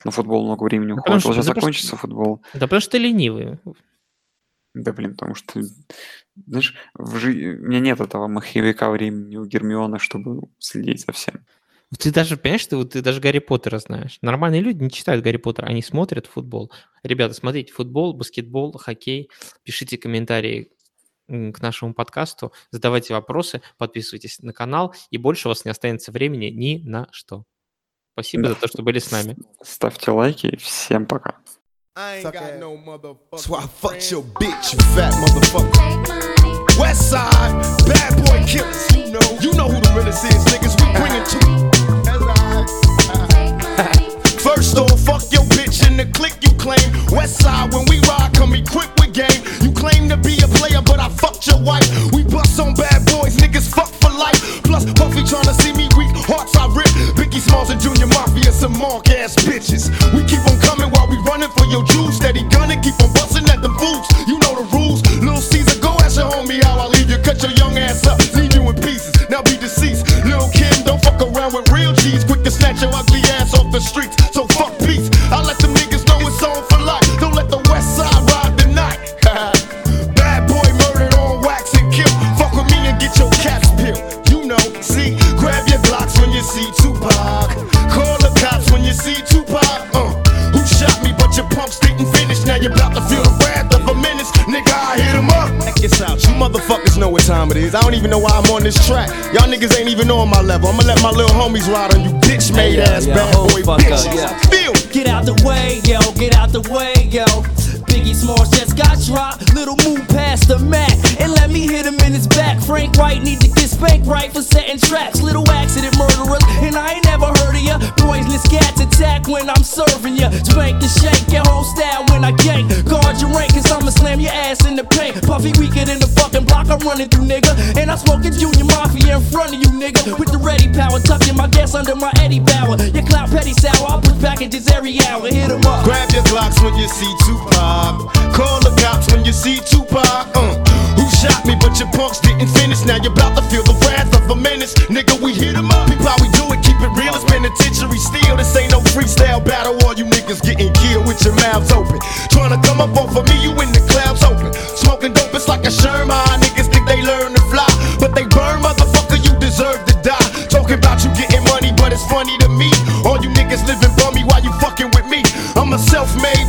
на футбол много времени потому уходит. что- Вот сейчас да потому закончится футбол. Да потому что ты ленивый. Да блин, потому что, знаешь, в жи- у меня нет этого маховика времени у Гермиона, чтобы следить за всем. Ты даже, понимаешь, ты, вот ты даже Гарри Поттера знаешь. Нормальные люди не читают Гарри Поттера, они смотрят футбол. Ребята, смотрите футбол, баскетбол, хоккей. Пишите комментарии к нашему подкасту, задавайте вопросы, подписывайтесь на канал, и больше у вас не останется времени ни на что. Спасибо Да. за то, что были с нами. Ставьте лайки и всем пока. I ain't got no motherfucker. Why I fucked your bitch, you fat motherfucker. West side, bad boy killers. You know, you know who the realest is, niggas. We bring it to. First off, fuck your bitch in the click you claim. West side, when we ride, come equipped with game. You claim to be a player, but I fucked your wife. We bust on bad boys, niggas fuck for life. Plus, Puffy tryna see me weak, hearts I rip. Biggie Smalls and Junior Mafia, some mark ass bitches. We keep on coming while we running for your juice. Steady gunning, keep on busting at them fools. You is. I don't even know why I'm on this track. Y'all niggas ain't even on my level. I'ma let my little homies ride on you bitch made ass yeah, bad hold boy fuck up, yeah. Feel. Get out the way, yo, get out the way, yo. Biggie Smalls just got dropped. Little move past the Mac and let me hit him in his back. Frank White need to get spanked right for setting traps. Little accident murderers, and I ain't never heard of ya. Poisonous cats attack when I'm serving ya. Spank and shake your whole style when I gank. Guard your rank, cause I'ma slam your ass in the paint. Puffy weaker than the fucking block I'm running through, nigga. And I'm smoking Junior Mafia in front of you, nigga. With the ready power, tucking my gas under my Eddie Bauer. Your clout petty sour, I push packages every hour. Hit 'em up. Grab your Glocks when you see Tupac. Call the cops when you see Tupac. Uh, who shot me, but your punks didn't finish. Now you're about to feel the wrath of a menace. Nigga, we hit 'em up. Peep how we do it, keep it real. It's penitentiary steel. This ain't no freestyle battle. All you niggas getting killed with your mouths open. Trying to come up off of me, you in the clouds open. Smoking dope, it's like a Sherman. Niggas think they learn to fly, but they burn, motherfucker. You deserve to die. Talking about you getting money, but it's funny to me. All you niggas living bummy while you fucking with me. I'm a living out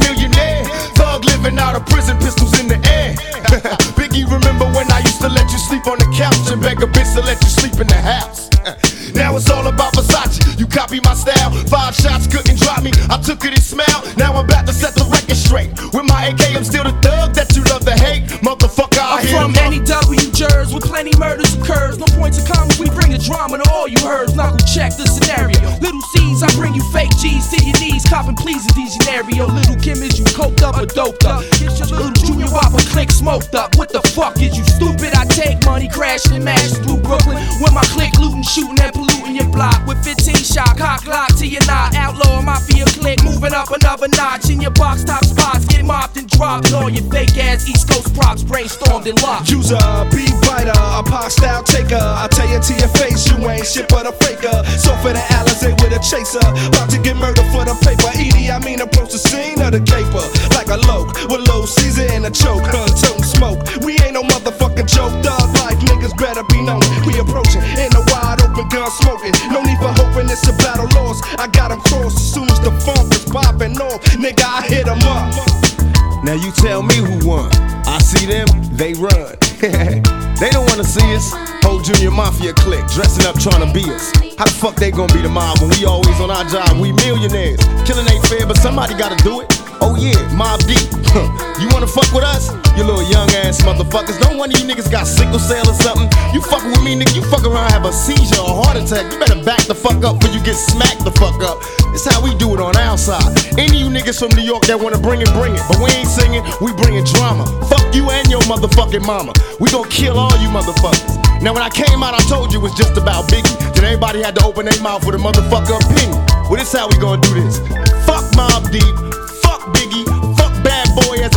of prison, pistols in the air. <laughs> Biggie, remember when I used to let you sleep on the couch and beg a bitch to let you sleep in the house? <laughs> Now it's all about Versace. You copy my style. Five shots couldn't drop me. I took it and smiled. Now I'm about to set the record straight. With my AK, I'm still the thug that you love to hate. Motherfucker, I I'm from 'em any W jurors with plenty murders occurs. No points of commas, we bring the drama to all you heard. Knuckle check the scenario. Little C's, I bring you fake G's to your knees. Copping these scenario. Little Kim, is you coked up or doped up? Get your little junior whopper click smoked up. What the fuck is you stupid? I take money crashing and mash through Brooklyn. With my click looting, shooting and polluting your block. With 15 shot, cock lock to your knot. Outlaw up another notch. In your box top spots, get mopped and dropped. And all your fake ass East Coast props brainstormed and locked. User, beat biter, a pop style taker. I tell you to your face, you ain't shit but a faker. So for the Alizé with a chaser, about to get murdered for the paper. Edie, I mean approach the scene of the caper like a loke with low Caesar and a choke. Huh, toting smoke. We ain't no motherfucking joke. Thug life niggas better be known. We approaching in a wide open gun smoking. No need for hoping it's a battle lost. I got 'em crossed Now you tell me who won. I see them, they run. <laughs> they don't wanna see us. Whole junior mafia clique dressing up trying to be us. How the fuck they gonna be the mob when we always on our job? We millionaires. Killing ain't fair, but somebody gotta do it. Oh yeah, Mob Deep. <laughs> you wanna fuck with us? You little young ass motherfuckers. Don't one of you niggas got sickle cell or something. You fucking with me, nigga. You fuck around, have a seizure or heart attack. You better back the fuck up before you get smacked the fuck up. It's how we do it on our side. Any of you niggas from New York that wanna bring it, bring it. But we ain't singing, we bringing drama. Fuck you and your motherfucking mama. We gon' kill all you motherfuckers. Now when I came out, I told you it was just about Biggie. Then everybody had to open their mouth with a motherfucker opinion. Well, this how we gonna do this. Fuck Mob Deep.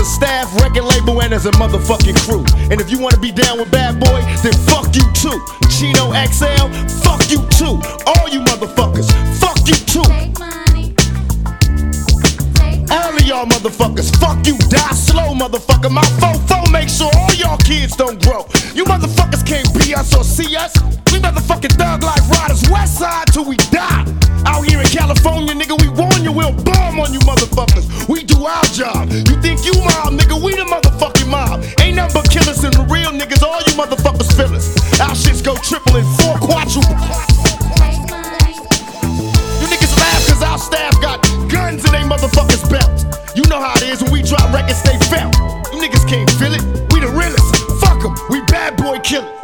A staff, record label, and as a motherfucking crew. And if you wanna be down with Bad Boy, then fuck you too. Chino XL, fuck you too. All you motherfuckers, fuck you too. All of y'all motherfuckers, fuck you, die slow, motherfucker. My fofo make sure all y'all kids don't grow. You motherfuckers can't be us or see us. We motherfucking thug like riders, west side till we die. Out here in California, nigga, we warn you, we'll bomb on you motherfuckers. We do our job. You think you mob, nigga, we the motherfucking mob. Ain't nothing but killers and the real niggas, all you motherfuckers us. Our shits go triple and four quadruple. You niggas laugh cause our staff got guns in they motherfuckers belts. You know how it is when we drop records, they felt. You niggas can't feel it. We the realest. Fuck 'em. We bad boy killers.